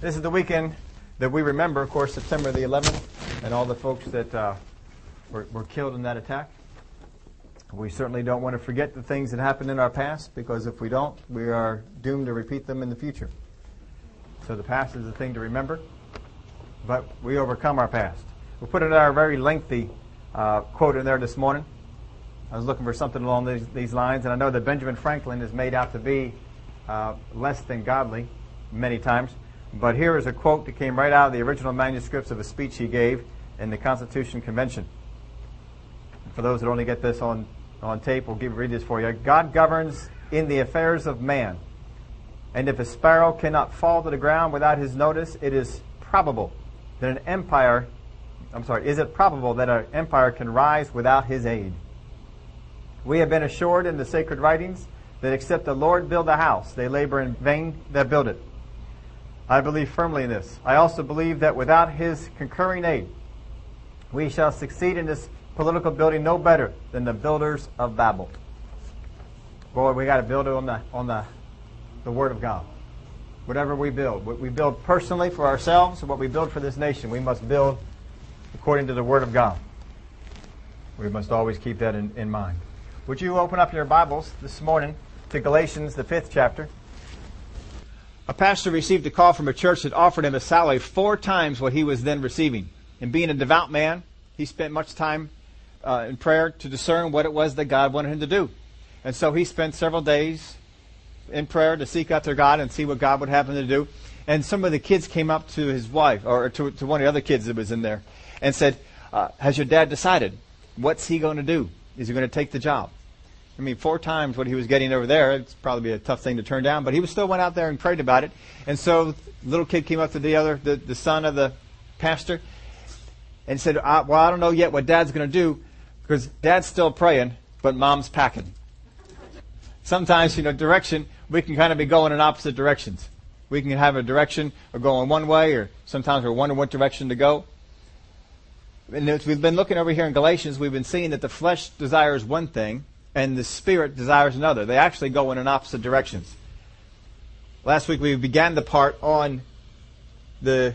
This is the weekend that we remember, of course, September the 11th, and all the folks that uh, were, were killed in that attack. We certainly don't want to forget the things that happened in our past, because if we don't, we are doomed to repeat them in the future. So the past is a thing to remember, but we overcome our past. We put in our very lengthy uh, quote in there this morning. I was looking for something along these, these lines, and I know that Benjamin Franklin is made out to be uh, less than godly many times. But here is a quote that came right out of the original manuscripts of a speech he gave in the Constitution Convention. For those that only get this on, on tape, we'll give, read this for you. God governs in the affairs of man. And if a sparrow cannot fall to the ground without his notice, it is probable that an empire, I'm sorry, is it probable that an empire can rise without his aid? We have been assured in the sacred writings that except the Lord build a house, they labor in vain that build it. I believe firmly in this. I also believe that without his concurring aid, we shall succeed in this political building no better than the builders of Babel. Boy, we got to build it on the on the the Word of God. Whatever we build, what we build personally for ourselves, what we build for this nation, we must build according to the Word of God. We must always keep that in, in mind. Would you open up your Bibles this morning to Galatians, the fifth chapter? A pastor received a call from a church that offered him a salary four times what he was then receiving. And being a devout man, he spent much time uh, in prayer to discern what it was that God wanted him to do. And so he spent several days in prayer to seek their God and see what God would have him to do. And some of the kids came up to his wife, or to, to one of the other kids that was in there, and said, uh, Has your dad decided? What's he going to do? Is he going to take the job? I mean, four times what he was getting over there. It's probably a tough thing to turn down, but he was still went out there and prayed about it. And so, little kid came up to the other, the, the son of the pastor, and said, I, "Well, I don't know yet what Dad's going to do, because Dad's still praying, but Mom's packing." Sometimes, you know, direction we can kind of be going in opposite directions. We can have a direction or going one way, or sometimes we're wondering what direction to go. And as we've been looking over here in Galatians, we've been seeing that the flesh desires one thing, and the spirit desires another. They actually go in an opposite directions. Last week we began the part on the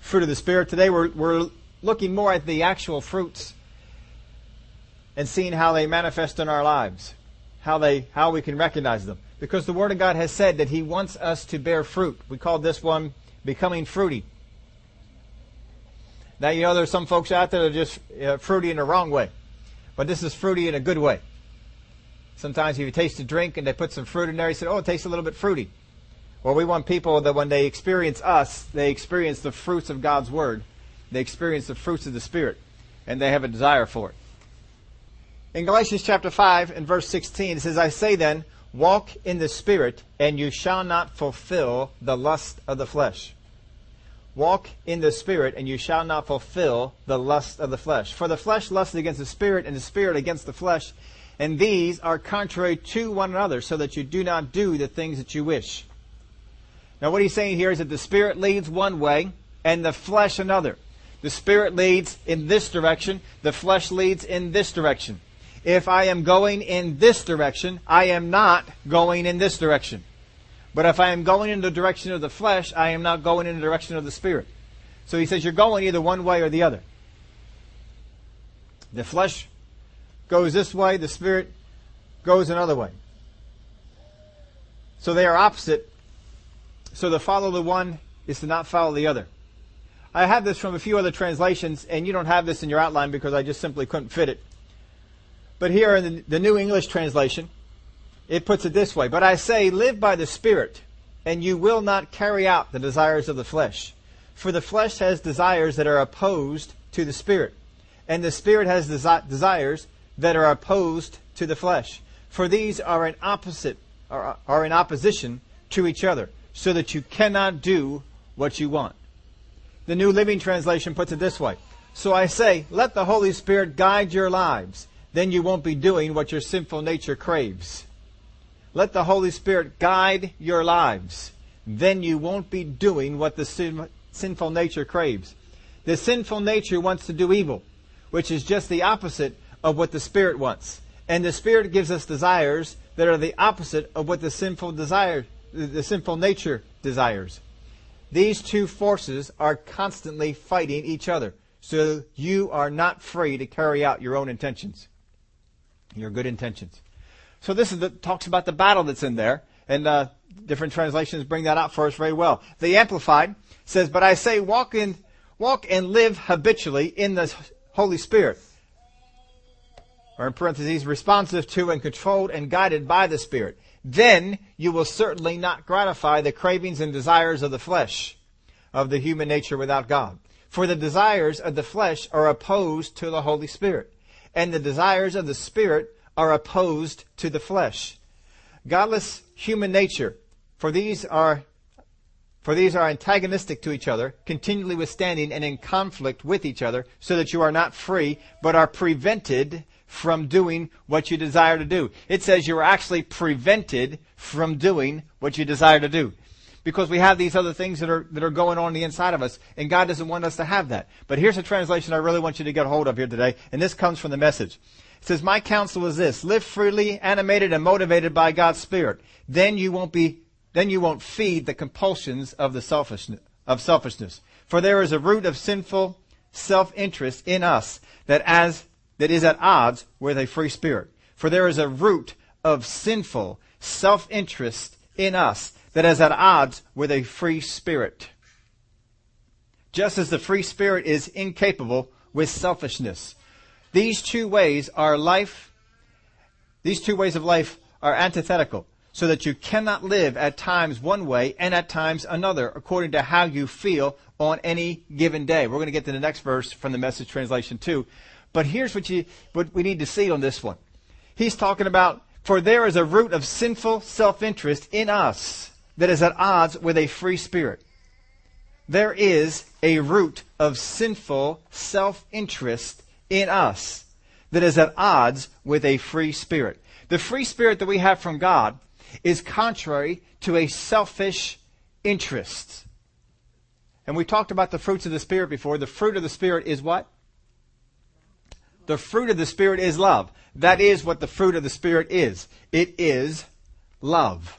fruit of the spirit. Today we're, we're looking more at the actual fruits and seeing how they manifest in our lives, how they how we can recognize them. Because the Word of God has said that He wants us to bear fruit. We call this one becoming fruity. Now you know there's some folks out there that are just uh, fruity in the wrong way, but this is fruity in a good way. Sometimes if you taste a drink and they put some fruit in there, you say, oh, it tastes a little bit fruity. Well, we want people that when they experience us, they experience the fruits of God's Word. They experience the fruits of the Spirit, and they have a desire for it. In Galatians chapter 5 and verse 16, it says, I say then, walk in the Spirit, and you shall not fulfill the lust of the flesh. Walk in the Spirit, and you shall not fulfill the lust of the flesh. For the flesh lusts against the Spirit, and the Spirit against the flesh and these are contrary to one another, so that you do not do the things that you wish. Now, what he's saying here is that the Spirit leads one way and the flesh another. The Spirit leads in this direction, the flesh leads in this direction. If I am going in this direction, I am not going in this direction. But if I am going in the direction of the flesh, I am not going in the direction of the Spirit. So he says you're going either one way or the other. The flesh goes this way, the Spirit goes another way. So they are opposite. So to follow the one is to not follow the other. I have this from a few other translations, and you don't have this in your outline because I just simply couldn't fit it. But here in the, the New English translation, it puts it this way But I say, live by the Spirit, and you will not carry out the desires of the flesh. For the flesh has desires that are opposed to the Spirit, and the Spirit has desi- desires that are opposed to the flesh. For these are in opposite are, are in opposition to each other, so that you cannot do what you want. The New Living Translation puts it this way. So I say, let the Holy Spirit guide your lives. Then you won't be doing what your sinful nature craves. Let the Holy Spirit guide your lives. Then you won't be doing what the sin, sinful nature craves. The sinful nature wants to do evil, which is just the opposite of what the Spirit wants. And the Spirit gives us desires that are the opposite of what the sinful desire, the sinful nature desires. These two forces are constantly fighting each other. So you are not free to carry out your own intentions, your good intentions. So this is the, talks about the battle that's in there, and uh, different translations bring that out for us very well. The Amplified says, "But I say, walk in, walk and live habitually in the Holy Spirit." Or in parentheses, responsive to and controlled and guided by the Spirit then you will certainly not gratify the cravings and desires of the flesh, of the human nature without God. For the desires of the flesh are opposed to the Holy Spirit, and the desires of the Spirit are opposed to the flesh. Godless human nature, for these are for these are antagonistic to each other, continually withstanding and in conflict with each other, so that you are not free, but are prevented from doing what you desire to do. It says you are actually prevented from doing what you desire to do. Because we have these other things that are, that are going on the inside of us, and God doesn't want us to have that. But here's a translation I really want you to get a hold of here today, and this comes from the message. It says, My counsel is this, live freely, animated and motivated by God's Spirit. Then you won't be, then you won't feed the compulsions of the selfishness, of selfishness. For there is a root of sinful self-interest in us that as that is at odds with a free spirit. For there is a root of sinful self-interest in us that is at odds with a free spirit. Just as the free spirit is incapable with selfishness. These two ways are life, these two ways of life are antithetical, so that you cannot live at times one way and at times another, according to how you feel on any given day. We're going to get to the next verse from the message translation too. But here's what you what we need to see on this one. He's talking about for there is a root of sinful self-interest in us that is at odds with a free spirit. There is a root of sinful self-interest in us that is at odds with a free spirit. The free spirit that we have from God is contrary to a selfish interest. And we talked about the fruits of the Spirit before. The fruit of the Spirit is what? The fruit of the Spirit is love. That is what the fruit of the Spirit is. It is love.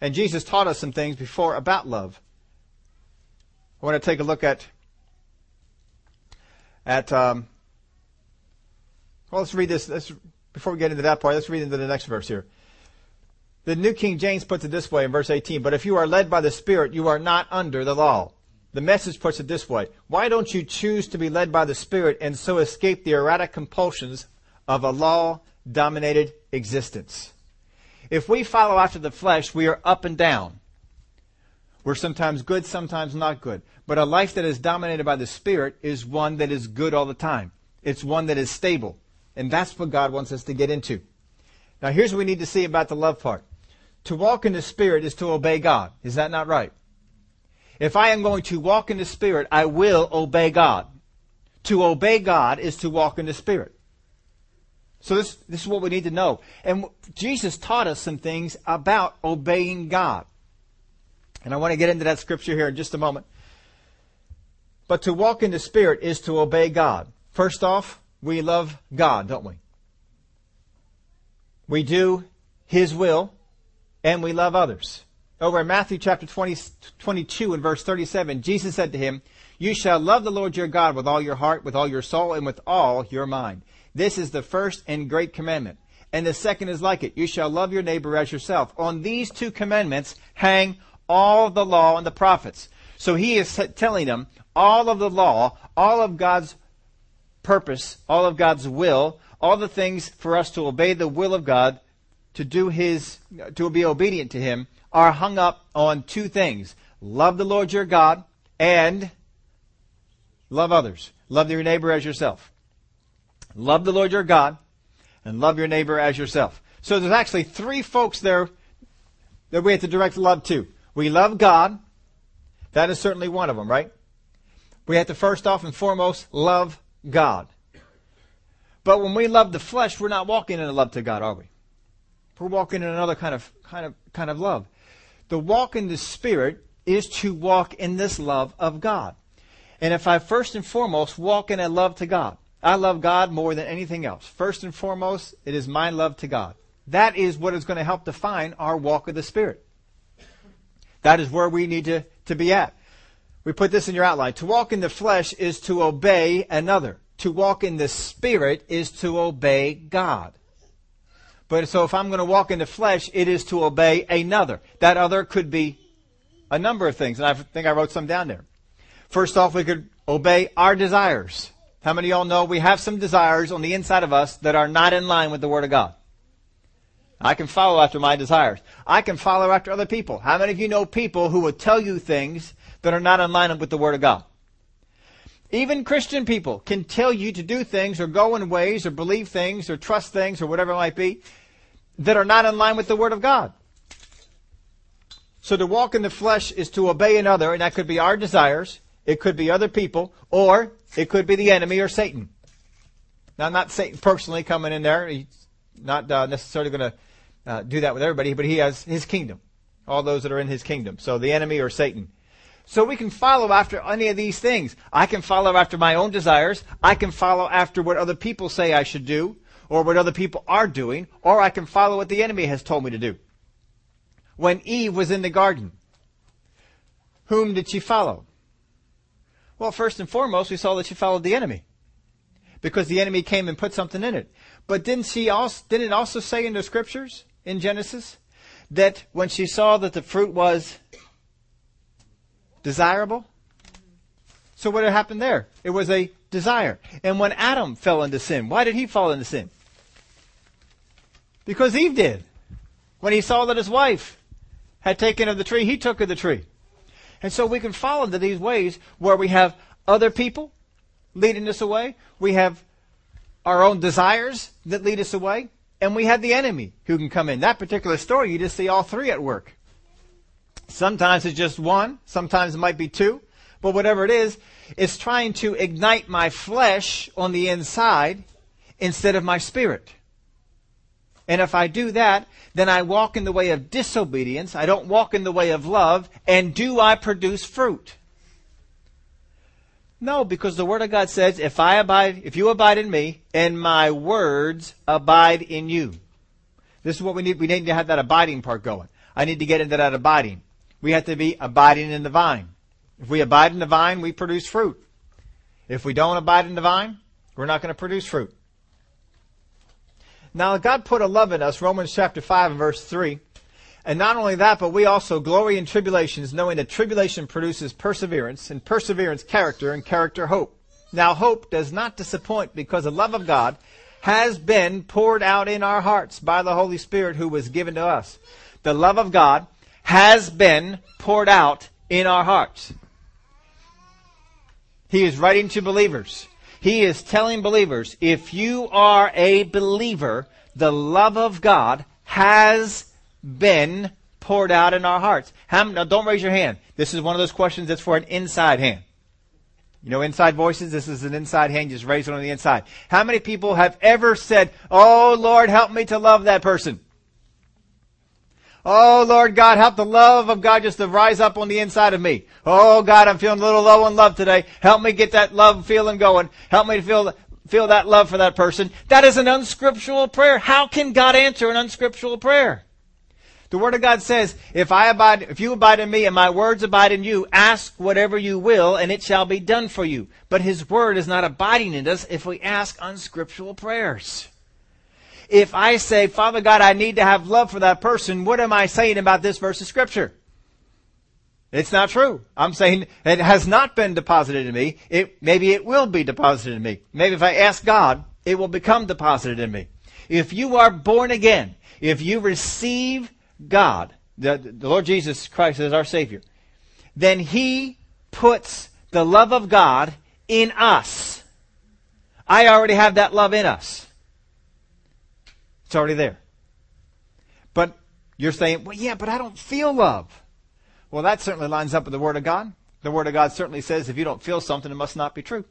And Jesus taught us some things before about love. I want to take a look at at um, well, let's read this. Let's, before we get into that part, let's read into the next verse here. The New King James puts it this way in verse 18, but if you are led by the Spirit, you are not under the law. The message puts it this way Why don't you choose to be led by the Spirit and so escape the erratic compulsions of a law dominated existence? If we follow after the flesh, we are up and down. We're sometimes good, sometimes not good. But a life that is dominated by the Spirit is one that is good all the time. It's one that is stable. And that's what God wants us to get into. Now, here's what we need to see about the love part. To walk in the Spirit is to obey God. Is that not right? If I am going to walk in the Spirit, I will obey God. To obey God is to walk in the Spirit. So this, this is what we need to know. And Jesus taught us some things about obeying God. And I want to get into that scripture here in just a moment. But to walk in the Spirit is to obey God. First off, we love God, don't we? We do His will, and we love others. Over in Matthew chapter 20, 22 and verse 37, Jesus said to him, You shall love the Lord your God with all your heart, with all your soul, and with all your mind. This is the first and great commandment. And the second is like it. You shall love your neighbor as yourself. On these two commandments hang all the law and the prophets. So he is telling them all of the law, all of God's purpose, all of God's will, all the things for us to obey the will of God, to do his, to be obedient to him, are hung up on two things love the Lord your God and love others. Love your neighbor as yourself. Love the Lord your God and love your neighbor as yourself. So there's actually three folks there that we have to direct love to. We love God. That is certainly one of them, right? We have to first off and foremost love God. But when we love the flesh, we're not walking in love to God, are we? We're walking in another kind of kind of kind of love. The walk in the Spirit is to walk in this love of God. And if I first and foremost walk in a love to God, I love God more than anything else. First and foremost, it is my love to God. That is what is going to help define our walk of the Spirit. That is where we need to, to be at. We put this in your outline. To walk in the flesh is to obey another. To walk in the spirit is to obey God. But so if I'm going to walk in the flesh, it is to obey another. That other could be a number of things, and I think I wrote some down there. First off, we could obey our desires. How many of y'all know we have some desires on the inside of us that are not in line with the Word of God? I can follow after my desires. I can follow after other people. How many of you know people who will tell you things that are not in line with the Word of God? Even Christian people can tell you to do things or go in ways or believe things or trust things or whatever it might be that are not in line with the Word of God. So to walk in the flesh is to obey another, and that could be our desires, it could be other people, or it could be the enemy or Satan. Now, not Satan personally coming in there. He's not uh, necessarily going to uh, do that with everybody, but he has his kingdom. All those that are in his kingdom. So the enemy or Satan. So we can follow after any of these things. I can follow after my own desires. I can follow after what other people say I should do, or what other people are doing, or I can follow what the enemy has told me to do. When Eve was in the garden, whom did she follow? Well, first and foremost, we saw that she followed the enemy. Because the enemy came and put something in it. But didn't she also, didn't it also say in the scriptures, in Genesis, that when she saw that the fruit was desirable? So what had happened there? It was a desire. And when Adam fell into sin, why did he fall into sin? Because Eve did. When he saw that his wife had taken of the tree, he took of the tree. And so we can fall into these ways where we have other people leading us away. We have our own desires that lead us away. And we have the enemy who can come in. That particular story, you just see all three at work. Sometimes it's just one. Sometimes it might be two. But whatever it is, it's trying to ignite my flesh on the inside instead of my spirit. And if I do that, then I walk in the way of disobedience. I don't walk in the way of love. And do I produce fruit? No, because the Word of God says, if I abide, if you abide in me, and my words abide in you. This is what we need. We need to have that abiding part going. I need to get into that abiding. We have to be abiding in the vine. If we abide in the vine, we produce fruit. If we don't abide in the vine, we're not going to produce fruit. Now, God put a love in us, Romans chapter 5 and verse 3. And not only that, but we also glory in tribulations, knowing that tribulation produces perseverance, and perseverance character, and character hope. Now, hope does not disappoint because the love of God has been poured out in our hearts by the Holy Spirit who was given to us. The love of God has been poured out in our hearts. He is writing to believers. He is telling believers, if you are a believer, the love of God has been poured out in our hearts. How, now don't raise your hand. This is one of those questions that's for an inside hand. You know, inside voices, this is an inside hand, just raise it on the inside. How many people have ever said, Oh Lord, help me to love that person? Oh Lord God, help the love of God just to rise up on the inside of me. Oh God, I'm feeling a little low in love today. Help me get that love feeling going. Help me to feel, feel that love for that person. That is an unscriptural prayer. How can God answer an unscriptural prayer? The Word of God says, if I abide, if you abide in me and my words abide in you, ask whatever you will and it shall be done for you. But His Word is not abiding in us if we ask unscriptural prayers. If I say, Father God, I need to have love for that person, what am I saying about this verse of scripture? It's not true. I'm saying it has not been deposited in me. It, maybe it will be deposited in me. Maybe if I ask God, it will become deposited in me. If you are born again, if you receive God, the, the Lord Jesus Christ as our Savior, then He puts the love of God in us. I already have that love in us. It's already there. But you're saying, well, yeah, but I don't feel love. Well, that certainly lines up with the Word of God. The Word of God certainly says if you don't feel something, it must not be true.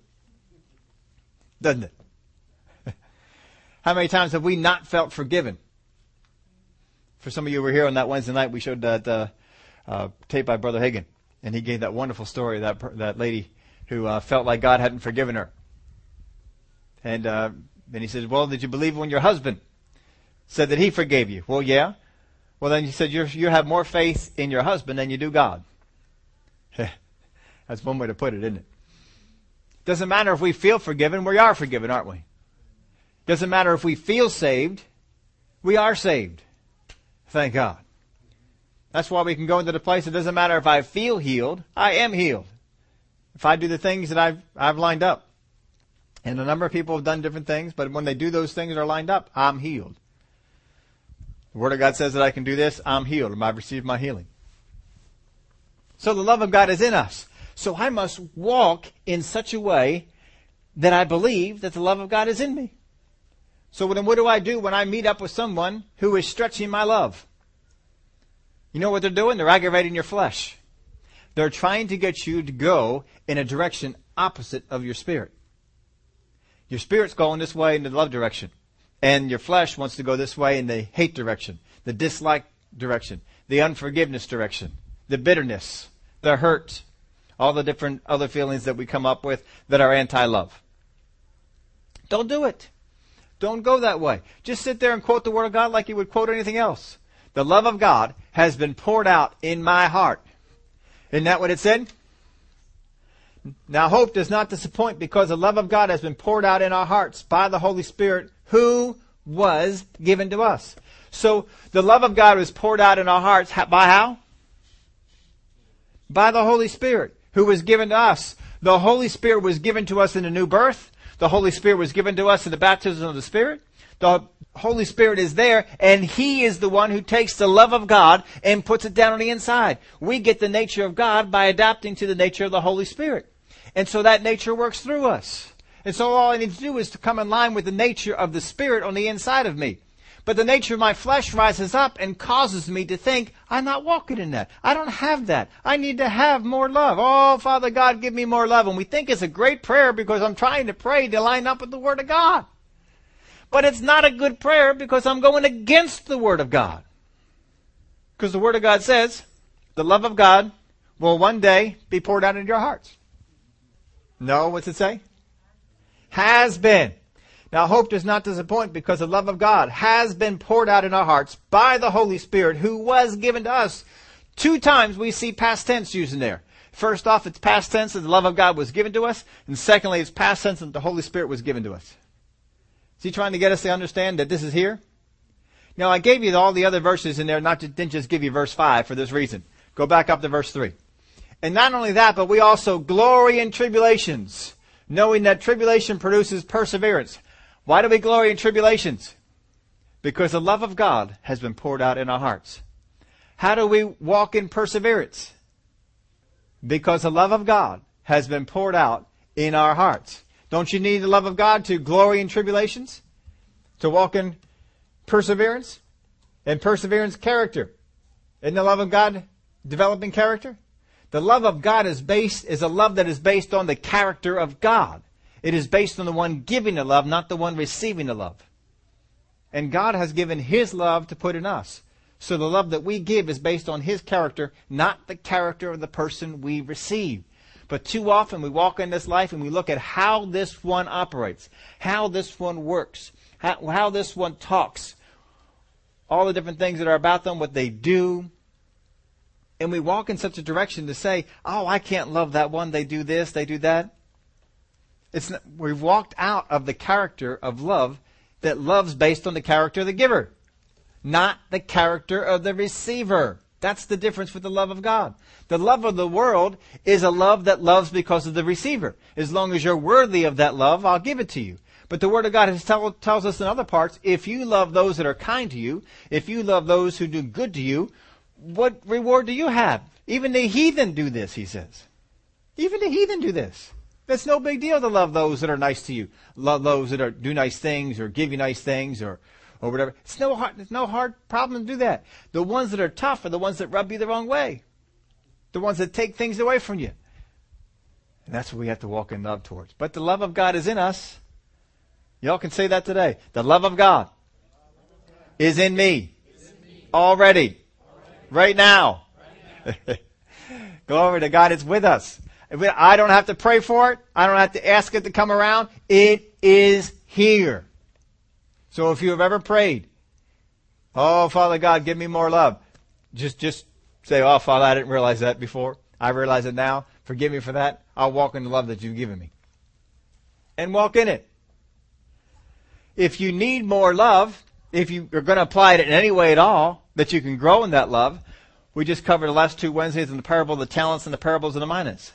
Doesn't it? How many times have we not felt forgiven? For some of you who were here on that Wednesday night, we showed that uh, uh, tape by Brother Hagin, and he gave that wonderful story of that that lady who uh, felt like God hadn't forgiven her. And uh, then he said, "Well, did you believe when your husband said that he forgave you. Well, yeah. Well, then you said you have more faith in your husband than you do God. That's one way to put it, isn't it? Doesn't matter if we feel forgiven, we are forgiven, aren't we? Doesn't matter if we feel saved, we are saved. Thank God. That's why we can go into the place. It doesn't matter if I feel healed, I am healed. If I do the things that I've, I've lined up. And a number of people have done different things, but when they do those things that are lined up, I'm healed. The Word of God says that I can do this, I'm healed. I've received my healing. So the love of God is in us. So I must walk in such a way that I believe that the love of God is in me. So then what do I do when I meet up with someone who is stretching my love? You know what they're doing? They're aggravating your flesh. They're trying to get you to go in a direction opposite of your spirit. Your spirit's going this way in the love direction. And your flesh wants to go this way in the hate direction, the dislike direction, the unforgiveness direction, the bitterness, the hurt, all the different other feelings that we come up with that are anti-love. Don't do it. Don't go that way. Just sit there and quote the Word of God like you would quote anything else. The love of God has been poured out in my heart. Isn't that what it said? Now hope does not disappoint because the love of God has been poured out in our hearts by the Holy Spirit who was given to us. So the love of God was poured out in our hearts by how? By the Holy Spirit who was given to us. The Holy Spirit was given to us in the new birth. The Holy Spirit was given to us in the baptism of the Spirit. The Holy Spirit is there, and He is the one who takes the love of God and puts it down on the inside. We get the nature of God by adapting to the nature of the Holy Spirit. And so that nature works through us. And so all I need to do is to come in line with the nature of the Spirit on the inside of me. But the nature of my flesh rises up and causes me to think, I'm not walking in that. I don't have that. I need to have more love. Oh, Father God, give me more love. And we think it's a great prayer because I'm trying to pray to line up with the Word of God. But it's not a good prayer because I'm going against the Word of God. Because the Word of God says, the love of God will one day be poured out into your hearts. No, what's it say? Has been. Now hope does not disappoint because the love of God has been poured out in our hearts by the Holy Spirit who was given to us. Two times we see past tense used in there. First off, it's past tense that the love of God was given to us. And secondly, it's past tense that the Holy Spirit was given to us. Is he trying to get us to understand that this is here? Now I gave you all the other verses in there, not to, didn't just give you verse 5 for this reason. Go back up to verse 3. And not only that, but we also glory in tribulations, knowing that tribulation produces perseverance. Why do we glory in tribulations? Because the love of God has been poured out in our hearts. How do we walk in perseverance? Because the love of God has been poured out in our hearts. Don't you need the love of God to glory in tribulations? To walk in perseverance? And perseverance character. Isn't the love of God developing character? The love of God is based, is a love that is based on the character of God. It is based on the one giving the love, not the one receiving the love. And God has given His love to put in us. So the love that we give is based on His character, not the character of the person we receive. But too often we walk in this life and we look at how this one operates, how this one works, how, how this one talks, all the different things that are about them, what they do. And we walk in such a direction to say, oh, I can't love that one. They do this, they do that. It's not, we've walked out of the character of love that loves based on the character of the giver, not the character of the receiver. That's the difference with the love of God. The love of the world is a love that loves because of the receiver. As long as you're worthy of that love, I'll give it to you. But the Word of God tell, tells us in other parts, if you love those that are kind to you, if you love those who do good to you, what reward do you have? Even the heathen do this, he says. Even the heathen do this. That's no big deal to love those that are nice to you, love those that are, do nice things or give you nice things or, or whatever. It's no hard, it's no hard problem to do that. The ones that are tough are the ones that rub you the wrong way. The ones that take things away from you. And that's what we have to walk in love towards. But the love of God is in us. Y'all can say that today. The love of God is in me already, right now. Glory to God, it's with us. I don't have to pray for it. I don't have to ask it to come around. It is here. So if you have ever prayed, oh Father God, give me more love. Just, just say, oh Father, I didn't realize that before. I realize it now. Forgive me for that. I'll walk in the love that you've given me. And walk in it. If you need more love, if you are going to apply it in any way at all, that you can grow in that love, we just covered the last two Wednesdays in the parable of the talents and the parables of the minas.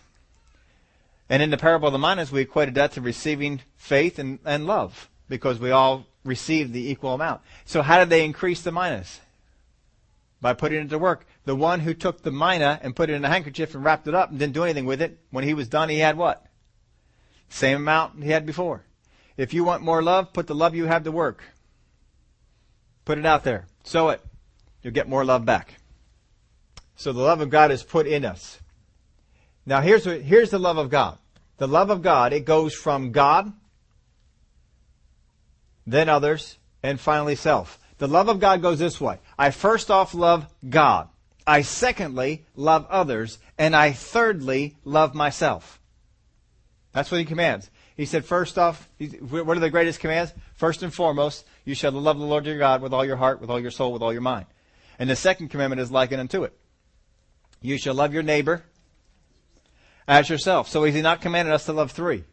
And in the parable of the minas, we equated that to receiving faith and, and love because we all received the equal amount. So how did they increase the minas? By putting it to work. The one who took the mina and put it in a handkerchief and wrapped it up and didn't do anything with it, when he was done, he had what? Same amount he had before. If you want more love, put the love you have to work. Put it out there. Sow it. You'll get more love back. So the love of God is put in us. Now here's here's the love of God. The love of God, it goes from God, then others, and finally self. The love of God goes this way. I first off love God. I secondly love others. And I thirdly love myself. That's what he commands. He said, first off, what are the greatest commands? First and foremost, you shall love the Lord your God with all your heart, with all your soul, with all your mind. And the second commandment is likened unto it. You shall love your neighbor as yourself. So is he not commanded us to love three?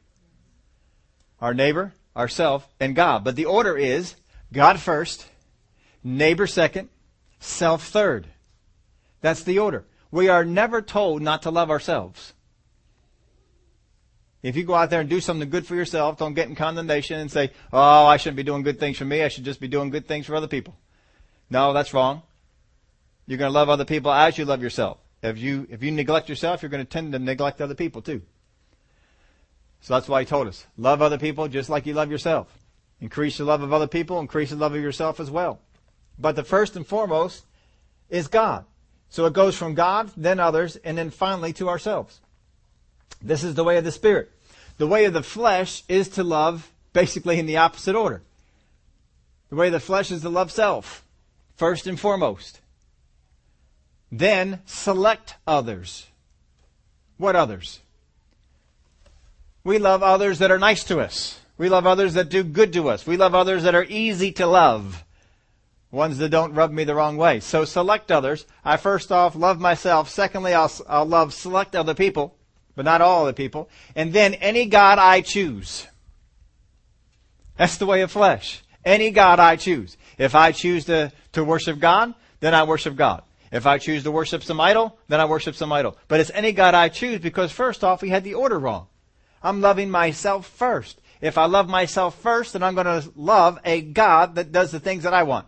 Our neighbor, ourself, and God. But the order is God first, neighbor second, self third. That's the order. We are never told not to love ourselves. If you go out there and do something good for yourself, don't get in condemnation and say, oh, I shouldn't be doing good things for me. I should just be doing good things for other people. No, that's wrong. You're going to love other people as you love yourself. If you, if you neglect yourself, you're going to tend to neglect other people too. So that's why he told us, love other people just like you love yourself. Increase the love of other people, increase the love of yourself as well. But the first and foremost is God. So it goes from God, then others, and then finally to ourselves. This is the way of the Spirit. The way of the flesh is to love basically in the opposite order. The way of the flesh is to love self, first and foremost. Then select others. What others? We love others that are nice to us. We love others that do good to us. We love others that are easy to love. Ones that don't rub me the wrong way. So select others. I first off love myself. Secondly, I'll, I'll love select other people, but not all the people. And then any God I choose. That's the way of flesh. Any God I choose. If I choose to, to worship God, then I worship God. If I choose to worship some idol, then I worship some idol. But it's any God I choose because first off, we had the order wrong. I'm loving myself first. If I love myself first, then I'm going to love a God that does the things that I want.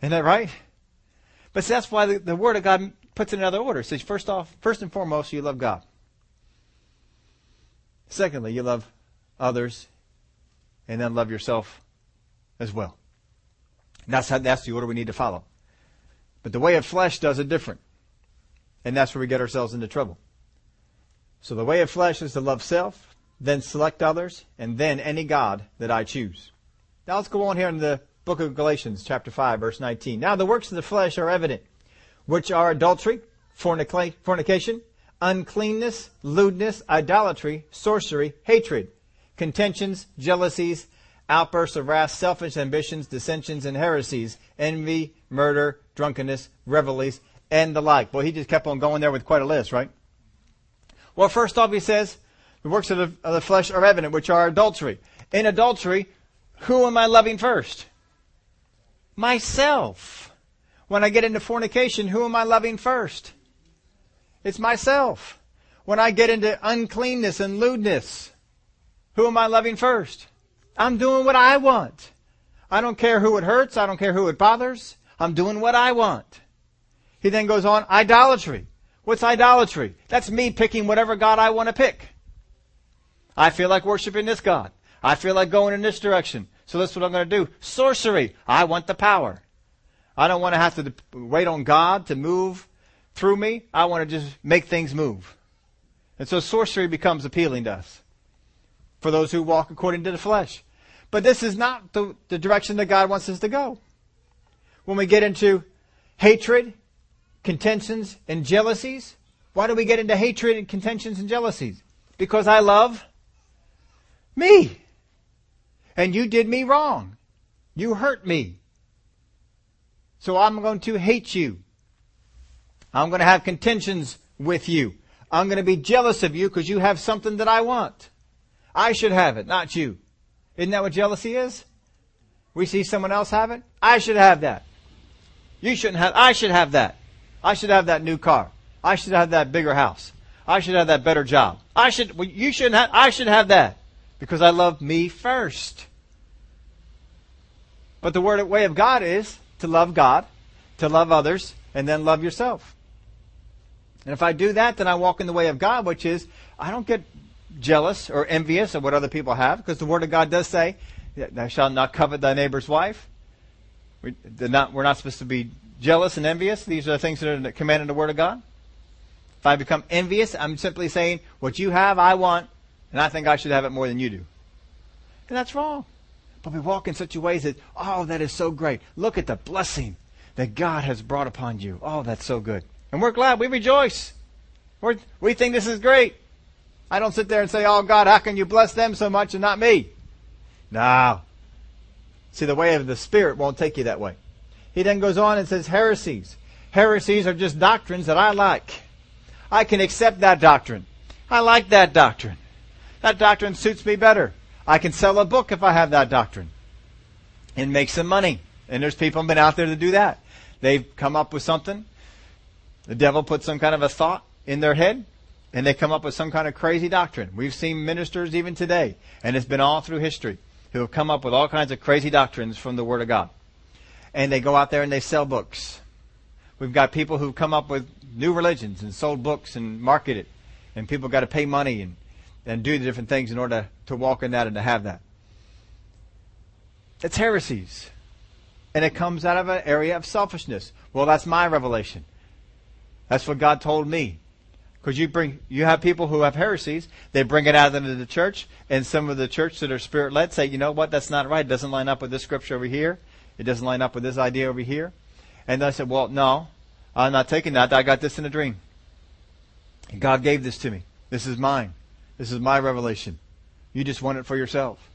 Isn't that right? But see, that's why the, the Word of God puts it in another order. Says, first off, first and foremost, you love God. Secondly, you love others, and then love yourself as well. And that's how, that's the order we need to follow. But the way of flesh does it different. And that's where we get ourselves into trouble. So the way of flesh is to love self, then select others, and then any God that I choose. Now let's go on here in the book of Galatians, chapter 5, verse 19. Now the works of the flesh are evident, which are adultery, fornication, uncleanness, lewdness, idolatry, sorcery, hatred, contentions, jealousies, outbursts of wrath, selfish ambitions, dissensions, and heresies, envy, murder, drunkenness, revelries, and the like. Boy, he just kept on going there with quite a list, right? Well, first off, he says, the works of the, of the flesh are evident, which are adultery. In adultery, who am I loving first? Myself. When I get into fornication, who am I loving first? It's myself. When I get into uncleanness and lewdness, who am I loving first? I'm doing what I want. I don't care who it hurts. I don't care who it bothers. I'm doing what I want. He then goes on, idolatry. What's idolatry? That's me picking whatever God I want to pick. I feel like worshiping this God. I feel like going in this direction. So that's what I'm going to do. Sorcery. I want the power. I don't want to have to wait on God to move through me. I want to just make things move. And so sorcery becomes appealing to us for those who walk according to the flesh. But this is not the, the direction that God wants us to go. When we get into hatred, contentions, and jealousies, why do we get into hatred and contentions and jealousies? Because I love me. And you did me wrong. You hurt me. So I'm going to hate you. I'm going to have contentions with you. I'm going to be jealous of you because you have something that I want. I should have it, not you. Isn't that what jealousy is? We see someone else have it. I should have that. You shouldn't have, I should have that. I should have that new car. I should have that bigger house. I should have that better job. I should, well, you shouldn't have, I should have that because I love me first. But the word, way of God is to love God, to love others, and then love yourself. And if I do that, then I walk in the way of God, which is I don't get jealous or envious of what other people have, because the Word of God does say, "Thou shalt not covet thy neighbor's wife." We, not, we're not supposed to be jealous and envious. These are the things that are commanded in the Word of God. If I become envious, I'm simply saying, "What you have, I want, and I think I should have it more than you do," and that's wrong. But we walk in such a way that, oh, that is so great. Look at the blessing that God has brought upon you. Oh, that's so good. And we're glad. We rejoice. We're, we think this is great. I don't sit there and say, oh God, how can you bless them so much and not me? No. See, the way of the Spirit won't take you that way. He then goes on and says heresies. Heresies are just doctrines that I like. I can accept that doctrine. I like that doctrine. That doctrine suits me better. I can sell a book if I have that doctrine and make some money. And there's people been out there to do that. They've come up with something. The devil puts some kind of a thought in their head and they come up with some kind of crazy doctrine. We've seen ministers even today, and it's been all through history, who have come up with all kinds of crazy doctrines from the Word of God. And they go out there and they sell books. We've got people who've come up with new religions and sold books and market it. And people got to pay money and, and do the different things in order to, to walk in that and to have that. It's heresies. And it comes out of an area of selfishness. Well, that's my revelation. That's what God told me. Because you bring, you have people who have heresies. They bring it out into the church, and some of the church that are spirit led say, you know what, that's not right. It doesn't line up with this scripture over here. It doesn't line up with this idea over here. And I said, well, no, I'm not taking that. I got this in a dream. God gave this to me. This is mine. This is my revelation. You just want it for yourself.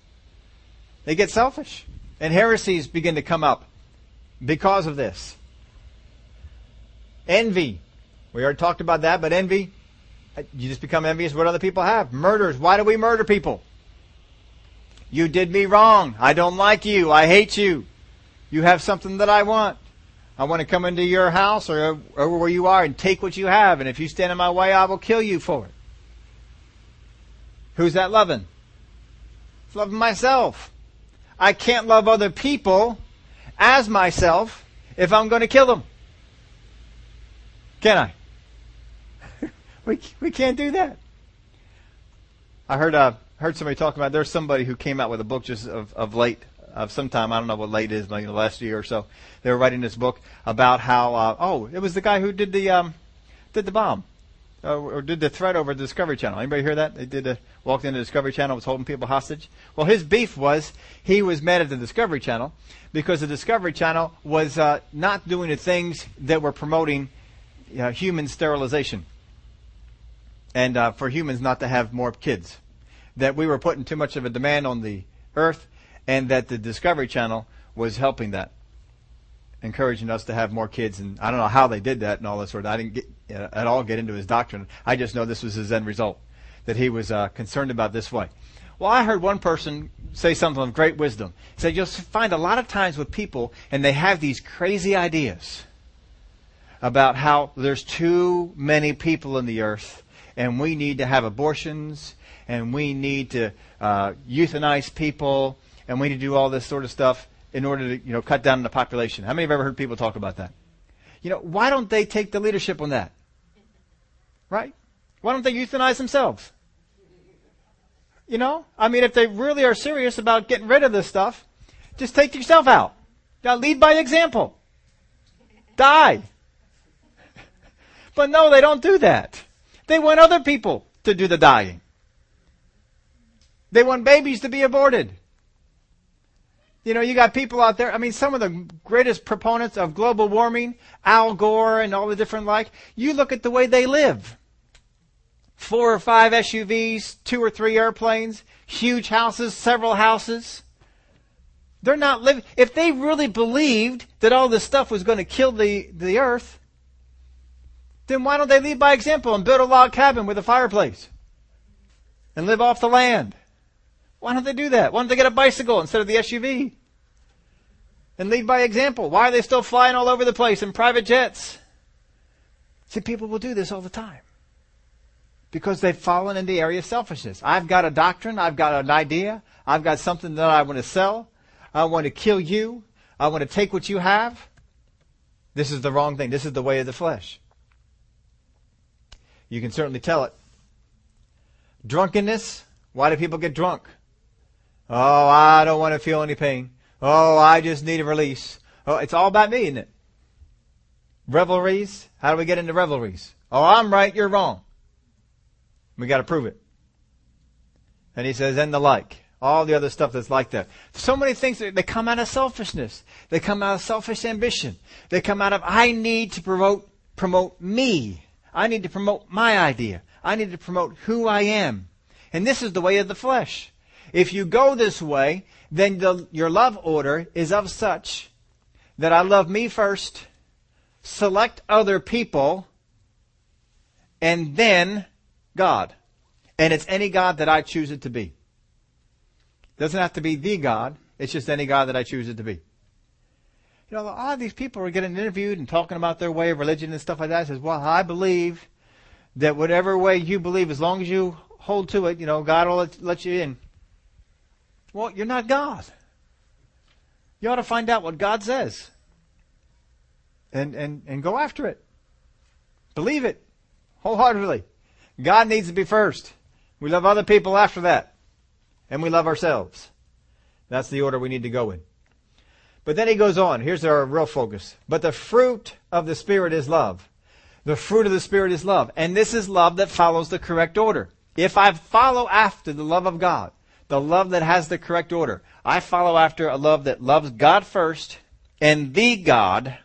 They get selfish. And heresies begin to come up because of this. Envy. We already talked about that, but envy Uh, you just become envious of what other people have. Murders. Why do we murder people? You did me wrong. I don't like you. I hate you. You have something that I want. I want to come into your house or over where you are and take what you have. And if you stand in my way, I will kill you for it. Who's that loving? It's loving myself. I can't love other people as myself if I'm going to kill them. Can I? We, we can't do that. I heard uh, heard somebody talk about there's somebody who came out with a book just of, of late of some time. I don't know what late is like the last year or so. They were writing this book about how uh, oh it was the guy who did the um, did the bomb uh, or did the threat over the Discovery Channel. Anybody hear that? They did a, walked into the Discovery Channel was holding people hostage. Well his beef was he was mad at the Discovery Channel because the Discovery Channel was uh, not doing the things that were promoting uh, human sterilization and uh, for humans not to have more kids. That we were putting too much of a demand on the earth, and that the Discovery Channel was helping that, encouraging us to have more kids. And I don't know how they did that and all this sort of. I didn't get, uh, at all get into his doctrine. I just know this was his end result, that he was uh, concerned about this way. Well, I heard one person say something of great wisdom. He said, You'll find a lot of times with people, and they have these crazy ideas about how there's too many people in the earth and we need to have abortions, and we need to uh, euthanize people, and we need to do all this sort of stuff in order to you know cut down the population. How many have ever heard people talk about that? You know, why don't they take the leadership on that? Right? Why don't they euthanize themselves? You know, I mean, if they really are serious about getting rid of this stuff, just take yourself out. Now lead by example. Die. But no, they don't do that. They want other people to do the dying. They want babies to be aborted. You know, you got people out there. I mean, some of the greatest proponents of global warming, Al Gore and all the different like, you look at the way they live. Four or five SUVs, two or three airplanes, huge houses, several houses. They're not living. If they really believed that all this stuff was going to kill the, the earth, then why don't they lead by example and build a log cabin with a fireplace and live off the land? Why don't they do that? Why don't they get a bicycle instead of the SUV? And lead by example. Why are they still flying all over the place in private jets? See, people will do this all the time. Because they've fallen in the area of selfishness. I've got a doctrine, I've got an idea, I've got something that I want to sell, I want to kill you, I want to take what you have. This is the wrong thing. This is the way of the flesh. You can certainly tell it. Drunkenness. Why do people get drunk? Oh, I don't want to feel any pain. Oh, I just need a release. Oh, it's all about me, isn't it? Revelries. How do we get into revelries? Oh, I'm right, you're wrong. We got to prove it. And he says, and the like. All the other stuff that's like that. So many things, they come out of selfishness. They come out of selfish ambition. They come out of, I need to promote, promote me. I need to promote my idea. I need to promote who I am. And this is the way of the flesh. If you go this way, then the, your love order is of such that I love me first, select other people, and then God. And it's any God that I choose it to be. It doesn't have to be the God. It's just any God that I choose it to be. You know, a lot of these people are getting interviewed and talking about their way of religion and stuff like that. It says, well, I believe that whatever way you believe, as long as you hold to it, you know, God will let, let you in. Well, you're not God. You ought to find out what God says. And, and, and go after it. Believe it wholeheartedly. God needs to be first. We love other people after that. And we love ourselves. That's the order we need to go in. But then he goes on. Here's our real focus. But the fruit of the Spirit is love. The fruit of the Spirit is love. And this is love that follows the correct order. If I follow after the love of God, the love that has the correct order. I follow after a love that loves God first and the God,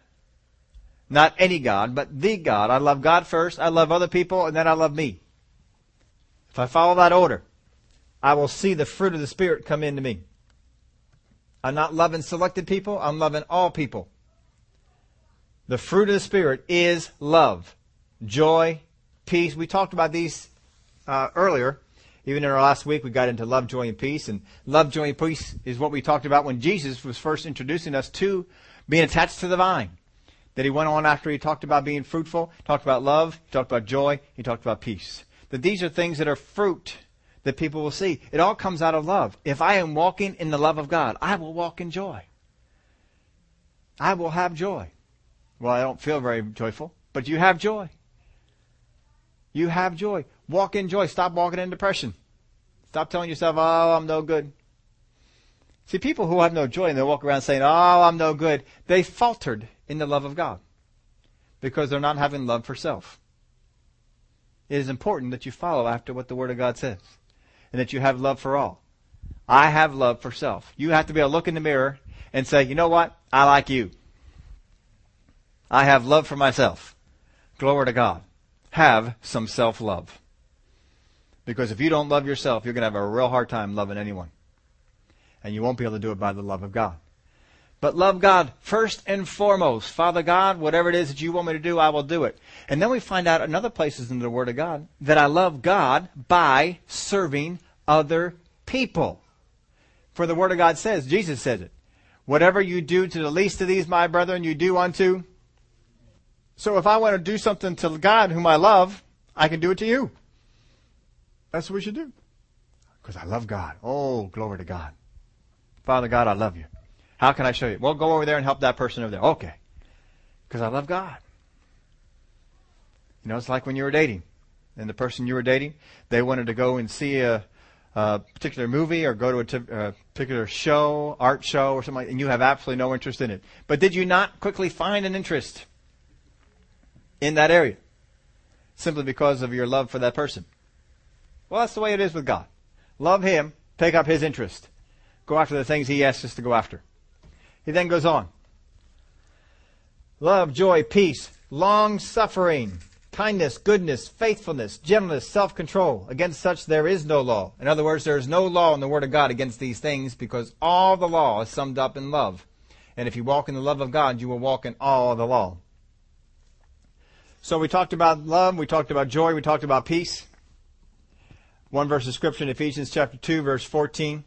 not any God, but the God. I love God first, I love other people, and then I love me. If I follow that order, I will see the fruit of the Spirit come into me. I'm not loving selected people, I'm loving all people. The fruit of the Spirit is love, joy, peace. We talked about these uh, earlier. Even in our last week, we got into love, joy, and peace. And love, joy, and peace is what we talked about when Jesus was first introducing us to being attached to the vine. That he went on after he talked about being fruitful, talked about love, he talked about joy, he talked about peace. That these are things that are fruit that people will see. It all comes out of love. If I am walking in the love of God, I will walk in joy. I will have joy. Well, I don't feel very joyful, but you have joy. You have joy. Walk in joy. Stop walking in depression. Stop telling yourself, oh, I'm no good. See, people who have no joy and they walk around saying, oh, I'm no good, they faltered in the love of God because they're not having love for self. It is important that you follow after what the Word of God says and that you have love for all. I have love for self. You have to be able to look in the mirror and say, you know what? I like you. I have love for myself. Glory to God. Have some self love. Because if you don't love yourself, you're going to have a real hard time loving anyone. And you won't be able to do it by the love of God. But love God first and foremost. Father God, whatever it is that you want me to do, I will do it. And then we find out in other places in the Word of God that I love God by serving other people. For the Word of God says, Jesus says it. Whatever you do to the least of these, my brethren, you do unto. So if I want to do something to God whom I love, I can do it to you. That's what we should do. Because I love God. Oh, glory to God. Father God, I love you. How can I show you? Well, go over there and help that person over there. Okay. Because I love God. You know, it's like when you were dating. And the person you were dating, they wanted to go and see a, a particular movie or go to a, t- a particular show, art show or something like and you have absolutely no interest in it. But did you not quickly find an interest in that area? Simply because of your love for that person. Well, that's the way it is with God. Love Him, take up His interest, go after the things He asks us to go after. He then goes on. Love, joy, peace, long suffering, kindness, goodness, faithfulness, gentleness, self control. Against such there is no law. In other words, there is no law in the Word of God against these things because all the law is summed up in love. And if you walk in the love of God, you will walk in all the law. So we talked about love, we talked about joy, we talked about peace. One verse of scripture in Ephesians chapter 2 verse 14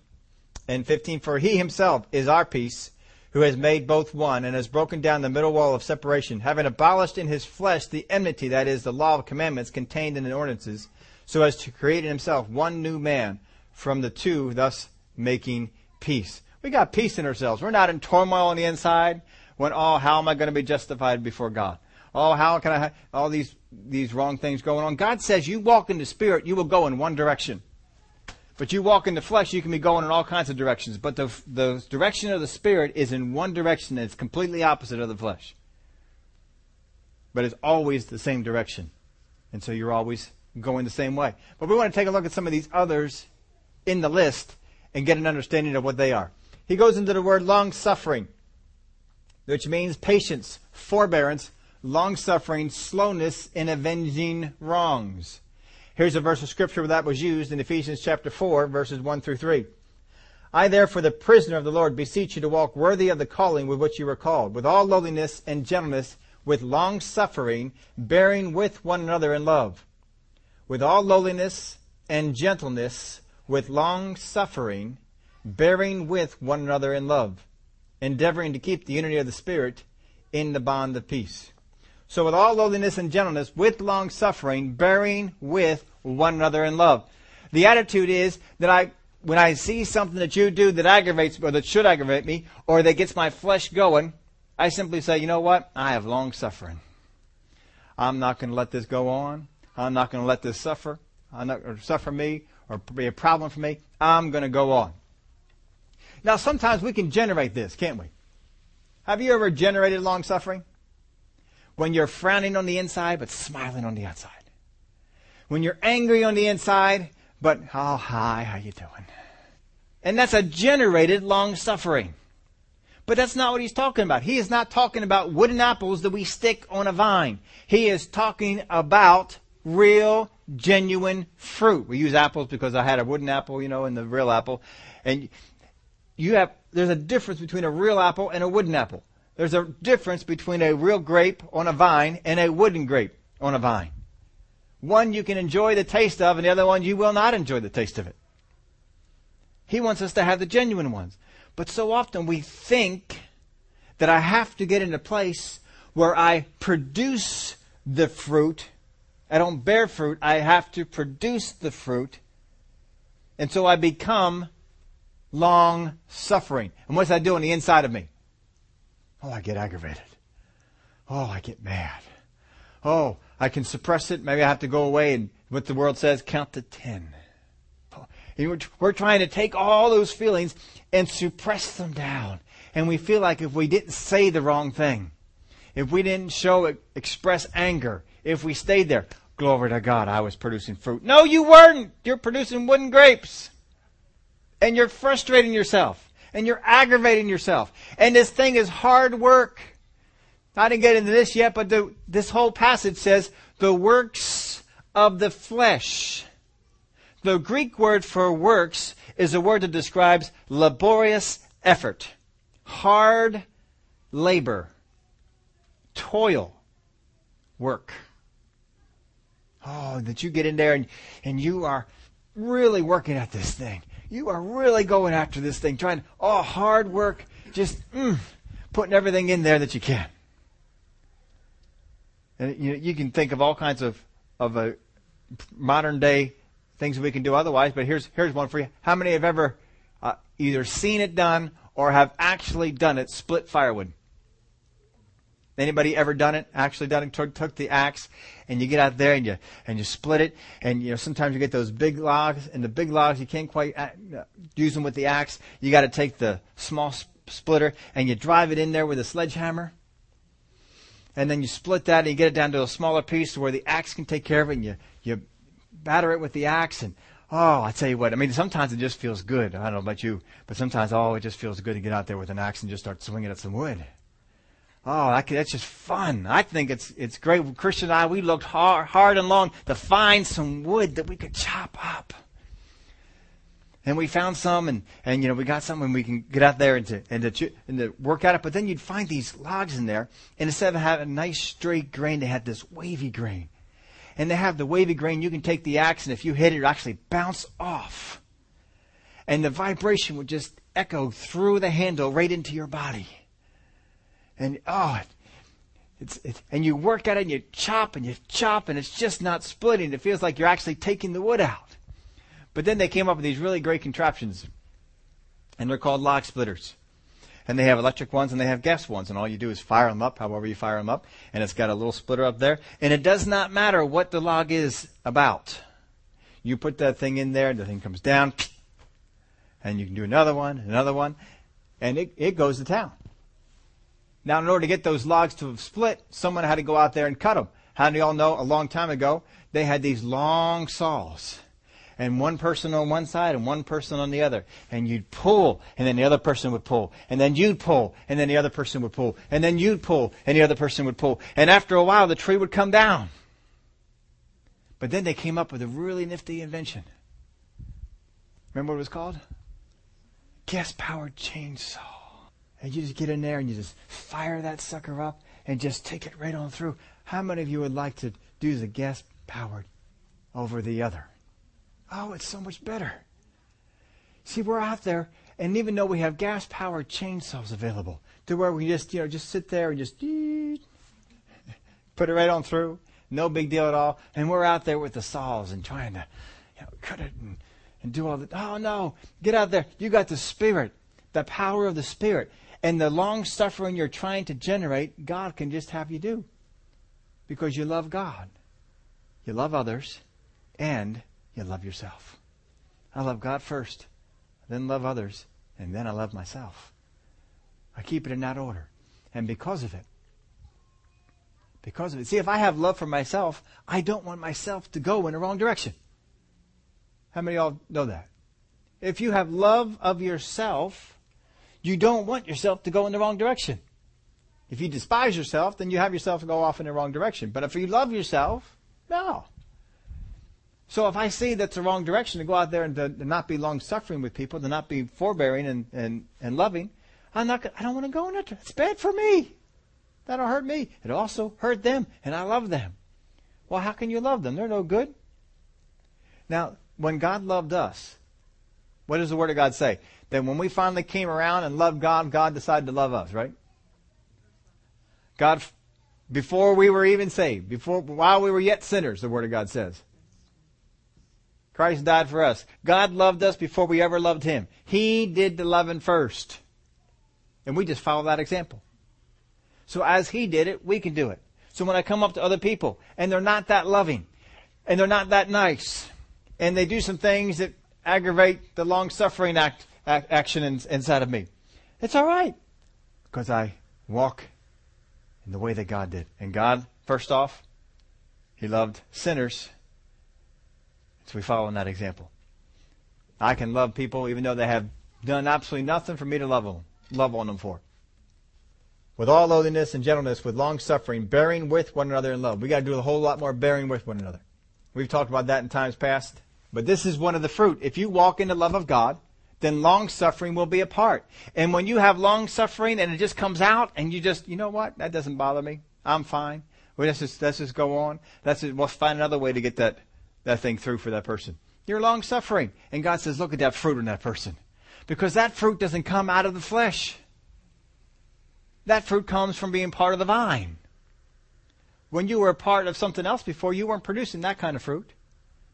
and 15. For he himself is our peace, who has made both one and has broken down the middle wall of separation, having abolished in his flesh the enmity, that is, the law of commandments contained in the ordinances, so as to create in himself one new man from the two, thus making peace. We got peace in ourselves. We're not in turmoil on the inside when, oh, how am I going to be justified before God? Oh, how can I have all these, these wrong things going on? God says you walk in the spirit, you will go in one direction. But you walk in the flesh, you can be going in all kinds of directions. But the, the direction of the spirit is in one direction, and it's completely opposite of the flesh. But it's always the same direction. And so you're always going the same way. But we want to take a look at some of these others in the list and get an understanding of what they are. He goes into the word long suffering, which means patience, forbearance, long suffering, slowness in avenging wrongs. Here's a verse of scripture that was used in Ephesians chapter 4, verses 1 through 3. I therefore, the prisoner of the Lord, beseech you to walk worthy of the calling with which you were called, with all lowliness and gentleness, with long suffering, bearing with one another in love. With all lowliness and gentleness, with long suffering, bearing with one another in love, endeavoring to keep the unity of the Spirit in the bond of peace. So with all lowliness and gentleness, with long suffering, bearing with one another in love. The attitude is that I, when I see something that you do that aggravates or that should aggravate me, or that gets my flesh going, I simply say, you know what? I have long suffering. I'm not going to let this go on. I'm not going to let this suffer. I'm not or suffer me or be a problem for me. I'm going to go on. Now, sometimes we can generate this, can't we? Have you ever generated long suffering? When you're frowning on the inside but smiling on the outside. When you're angry on the inside, but oh hi, how you doing? And that's a generated long suffering. But that's not what he's talking about. He is not talking about wooden apples that we stick on a vine. He is talking about real, genuine fruit. We use apples because I had a wooden apple, you know, and the real apple. And you have, there's a difference between a real apple and a wooden apple. There's a difference between a real grape on a vine and a wooden grape on a vine. One you can enjoy the taste of, and the other one you will not enjoy the taste of it. He wants us to have the genuine ones. But so often we think that I have to get in a place where I produce the fruit. I don't bear fruit, I have to produce the fruit. And so I become long suffering. And what's that do on the inside of me? Oh, I get aggravated. Oh, I get mad. Oh, I can suppress it. Maybe I have to go away and what the world says, count to ten. Oh, and We're trying to take all those feelings and suppress them down. And we feel like if we didn't say the wrong thing, if we didn't show, express anger, if we stayed there, glory to God, I was producing fruit. No, you weren't. You're producing wooden grapes. And you're frustrating yourself and you're aggravating yourself. And this thing is hard work. I didn't get into this yet, but the, this whole passage says the works of the flesh. The Greek word for works is a word that describes laborious effort, hard labor, toil, work. Oh, that you get in there and, and you are really working at this thing you are really going after this thing, trying, oh, hard work, just mm, putting everything in there that you can. And you, you can think of all kinds of, of a modern day things we can do otherwise, but here's, here's one for you. How many have ever uh, either seen it done or have actually done it, split firewood? Anybody ever done it? Actually done it? Took, took the axe and you get out there and you and you split it and you know sometimes you get those big logs and the big logs you can't quite uh, use them with the axe. You got to take the small splitter and you drive it in there with a sledgehammer. And then you split that and you get it down to a smaller piece where the axe can take care of it and you you batter it with the axe and oh, I tell you what, I mean sometimes it just feels good. I don't know about you, but sometimes oh, it just feels good to get out there with an axe and just start swinging at some wood. Oh, that's just fun. I think it's it's great. Christian and I, we looked hard, hard and long to find some wood that we could chop up. and we found some, and, and you know we got some, and we can get out there and to, and to, and to work at it. But then you'd find these logs in there, and instead of having a nice straight grain, they had this wavy grain. And they have the wavy grain. You can take the axe, and if you hit it, it actually bounce off, and the vibration would just echo through the handle right into your body. And oh, it's, it's, and you work at it and you chop and you chop and it's just not splitting. It feels like you're actually taking the wood out. But then they came up with these really great contraptions. And they're called log splitters. And they have electric ones and they have gas ones. And all you do is fire them up, however you fire them up. And it's got a little splitter up there. And it does not matter what the log is about. You put that thing in there and the thing comes down. And you can do another one, another one. And it, it goes to town. Now, in order to get those logs to have split, someone had to go out there and cut them. How do y'all know? A long time ago, they had these long saws. And one person on one side and one person on the other. And you'd pull, and then the other person would pull. And then you'd pull, and then the other person would pull. And then you'd pull, and the other person would pull. And after a while, the tree would come down. But then they came up with a really nifty invention. Remember what it was called? Gas powered chainsaw. And you just get in there and you just fire that sucker up and just take it right on through. How many of you would like to do the gas powered over the other? Oh, it's so much better. See, we're out there, and even though we have gas powered chainsaws available, to where we just, you know, just sit there and just put it right on through, no big deal at all. And we're out there with the saws and trying to, you know, cut it and, and do all the. Oh no, get out there! You got the spirit, the power of the spirit and the long suffering you're trying to generate, God can just have you do. Because you love God, you love others, and you love yourself. I love God first, then love others, and then I love myself. I keep it in that order. And because of it, because of it, see, if I have love for myself, I don't want myself to go in the wrong direction. How many of y'all know that? If you have love of yourself, you don't want yourself to go in the wrong direction. If you despise yourself, then you have yourself go off in the wrong direction. But if you love yourself, no. So if I see that's the wrong direction to go out there and to, to not be long suffering with people, to not be forbearing and, and, and loving, I'm not. I don't want to go in that. It's bad for me. That'll hurt me. It also hurt them, and I love them. Well, how can you love them? They're no good. Now, when God loved us, what does the Word of God say? That when we finally came around and loved God, God decided to love us, right? God, before we were even saved, before, while we were yet sinners, the Word of God says. Christ died for us. God loved us before we ever loved Him. He did the loving first. And we just follow that example. So as He did it, we can do it. So when I come up to other people and they're not that loving and they're not that nice and they do some things that aggravate the long suffering act, action in, inside of me. It's all right because I walk in the way that God did. And God, first off, He loved sinners. So we follow in that example. I can love people even though they have done absolutely nothing for me to love them, love on them for. With all lowliness and gentleness, with long suffering, bearing with one another in love. We got to do a whole lot more bearing with one another. We've talked about that in times past. But this is one of the fruit. If you walk in the love of God, then long suffering will be a part. And when you have long suffering and it just comes out and you just, you know what? That doesn't bother me. I'm fine. Well, let's just, let's just go on. Let's we'll find another way to get that, that thing through for that person. You're long suffering. And God says, look at that fruit in that person. Because that fruit doesn't come out of the flesh. That fruit comes from being part of the vine. When you were a part of something else before, you weren't producing that kind of fruit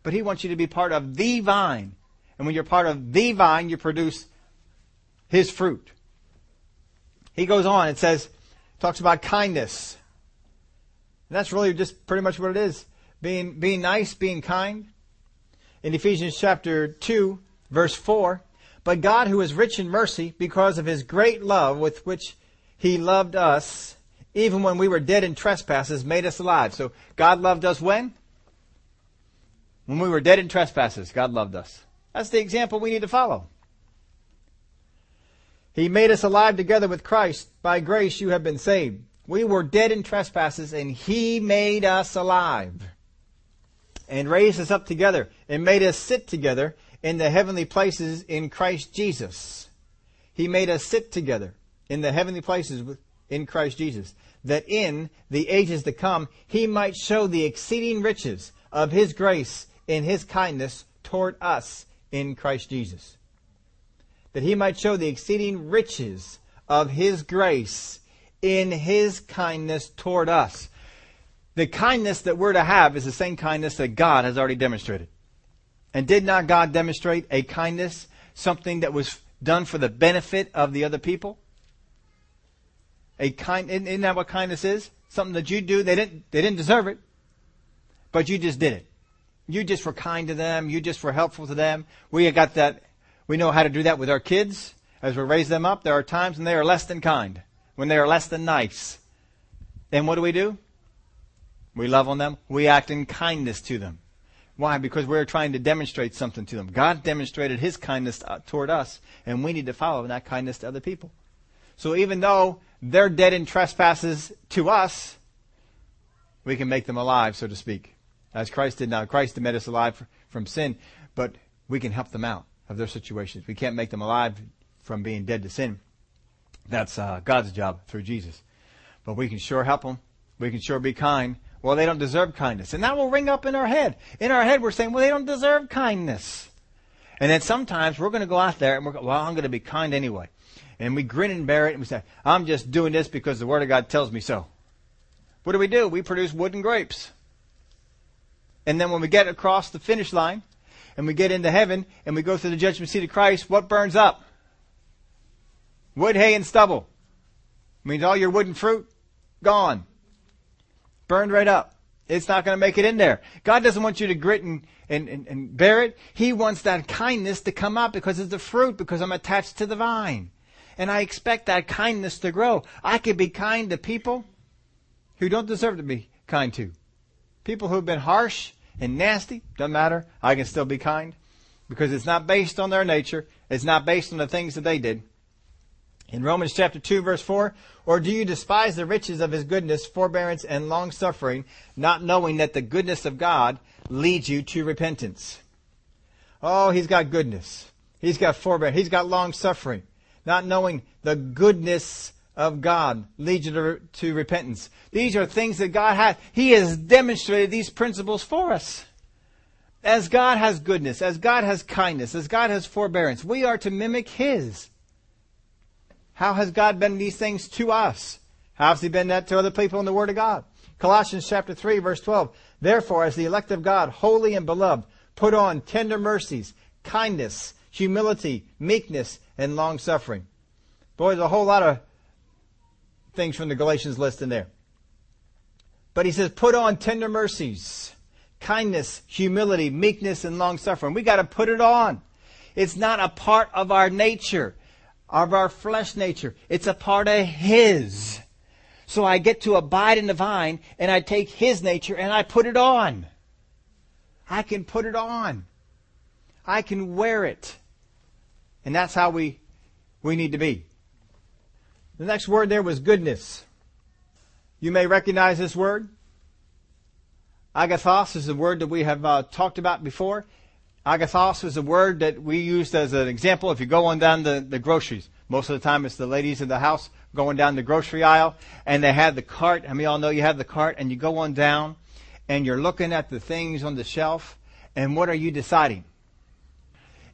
but He wants you to be part of the vine. And when you're part of the vine, you produce His fruit. He goes on and says, talks about kindness. And that's really just pretty much what it is. Being, being nice, being kind. In Ephesians chapter 2, verse 4, but God who is rich in mercy because of his great love with which he loved us, even when we were dead in trespasses, made us alive. So God loved us when? When we were dead in trespasses, God loved us. That's the example we need to follow. He made us alive together with Christ. By grace you have been saved. We were dead in trespasses and He made us alive. And raised us up together and made us sit together in the heavenly places in Christ Jesus. He made us sit together in the heavenly places in Christ Jesus, that in the ages to come he might show the exceeding riches of his grace in his kindness toward us in Christ Jesus. That he might show the exceeding riches of his grace in his kindness toward us. The kindness that we're to have is the same kindness that God has already demonstrated. And did not God demonstrate a kindness, something that was done for the benefit of the other people? A kind, isn't that what kindness is? Something that you do, they didn't, they didn't deserve it, but you just did it. You just were kind to them. You just were helpful to them. We got that. We know how to do that with our kids as we raise them up. There are times when they are less than kind, when they are less than nice. Then what do we do? We love on them. We act in kindness to them. Why? Because we're trying to demonstrate something to them. God demonstrated His kindness uh, toward us, and we need to follow that kindness to other people. So even though they're dead in trespasses to us, we can make them alive, so to speak, as Christ did now. Christ made us alive from sin, but we can help them out of their situations. We can't make them alive from being dead to sin. That's uh, God's job through Jesus. But we can sure help them. We can sure be kind. Well, they don't deserve kindness. And that will ring up in our head. In our head, we're saying, well, they don't deserve kindness. And then sometimes we're going to go out there and we're, going, well, I'm going to be kind anyway. And we grin and bear it and we say, I'm just doing this because the Word of God tells me so. What do we do? We produce wooden grapes. And then when we get across the finish line and we get into heaven and we go through the judgment seat of Christ, what burns up? Wood, hay, and stubble. Means all your wooden fruit, gone burned right up. It's not going to make it in there. God doesn't want you to grit and, and, and, and bear it. He wants that kindness to come out because it's the fruit, because I'm attached to the vine. And I expect that kindness to grow. I can be kind to people who don't deserve to be kind to. People who've been harsh and nasty, doesn't matter. I can still be kind because it's not based on their nature. It's not based on the things that they did. In Romans chapter 2 verse 4, or do you despise the riches of his goodness, forbearance, and long suffering, not knowing that the goodness of God leads you to repentance? Oh, he's got goodness. He's got forbearance. He's got long suffering. Not knowing the goodness of God leads you to, to repentance. These are things that God has. He has demonstrated these principles for us. As God has goodness, as God has kindness, as God has forbearance, we are to mimic His. How has God been these things to us? How has He been that to other people in the Word of God? Colossians chapter 3 verse 12. Therefore, as the elect of God, holy and beloved, put on tender mercies, kindness, humility, meekness, and long suffering. Boy, there's a whole lot of things from the Galatians list in there. But he says, put on tender mercies, kindness, humility, meekness, and long suffering. We got to put it on. It's not a part of our nature of our flesh nature. It's a part of His. So I get to abide in the vine and I take His nature and I put it on. I can put it on. I can wear it. And that's how we, we need to be. The next word there was goodness. You may recognize this word. Agathos is a word that we have uh, talked about before. Agathos is a word that we used as an example if you go on down the, the groceries. Most of the time it's the ladies in the house going down the grocery aisle and they have the cart. I mean, all know you have the cart and you go on down and you're looking at the things on the shelf and what are you deciding?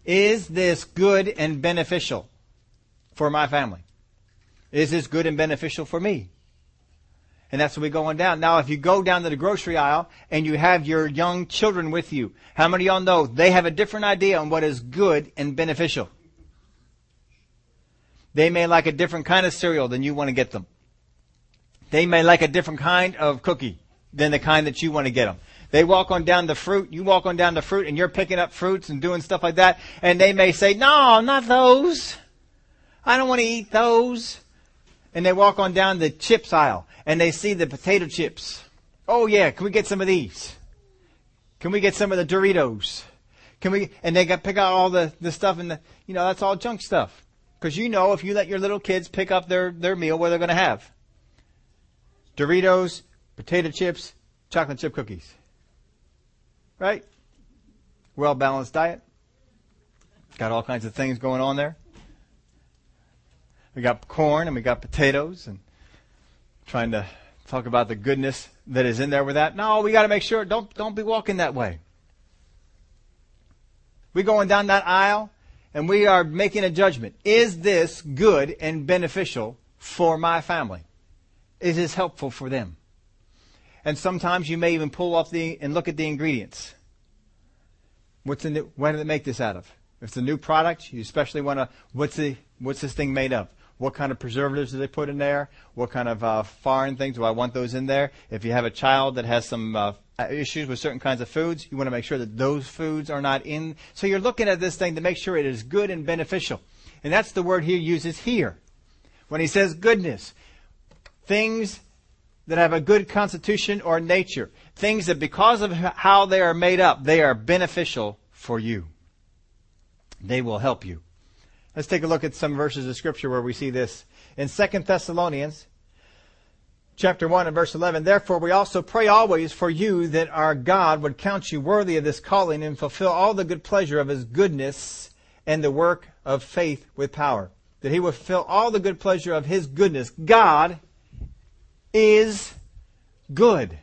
Is this good and beneficial for my family? Is this good and beneficial for me? And that's what we go on down. Now, if you go down to the grocery aisle and you have your young children with you, how many of y'all know they have a different idea on what is good and beneficial? They may like a different kind of cereal than you want to get them. They may like a different kind of cookie than the kind that you want to get them. They walk on down the fruit, you walk on down the fruit and you're picking up fruits and doing stuff like that, and they may say, no, not those. I don't want to eat those. And they walk on down the chips aisle and they see the potato chips. Oh yeah, can we get some of these? Can we get some of the Doritos? Can we, and they got pick out all the, the stuff and the, you know, that's all junk stuff. Cause you know if you let your little kids pick up their, their meal, what they're gonna have. Doritos, potato chips, chocolate chip cookies. Right? Well balanced diet. Got all kinds of things going on there. We got corn and we got potatoes and trying to talk about the goodness that is in there with that. No, we got to make sure don't don't be walking that way. We're going down that aisle and we are making a judgment. Is this good and beneficial for my family? Is this helpful for them? And sometimes you may even pull off the and look at the ingredients. What's the new, what did they make this out of? If it's a new product, you especially want to what's the what's this thing made of? What kind of preservatives do they put in there? What kind of uh, foreign things do I want those in there? If you have a child that has some uh, issues with certain kinds of foods, you want to make sure that those foods are not in. So you're looking at this thing to make sure it is good and beneficial. And that's the word he uses here. When he says goodness, things that have a good constitution or nature, things that because of how they are made up, they are beneficial for you. They will help you. Let's take a look at some verses of scripture where we see this. In 2 Thessalonians chapter 1 and verse 11, Therefore we also pray always for you that our God would count you worthy of this calling and fulfill all the good pleasure of his goodness and the work of faith with power. That he would fulfill all the good pleasure of his goodness. God is good.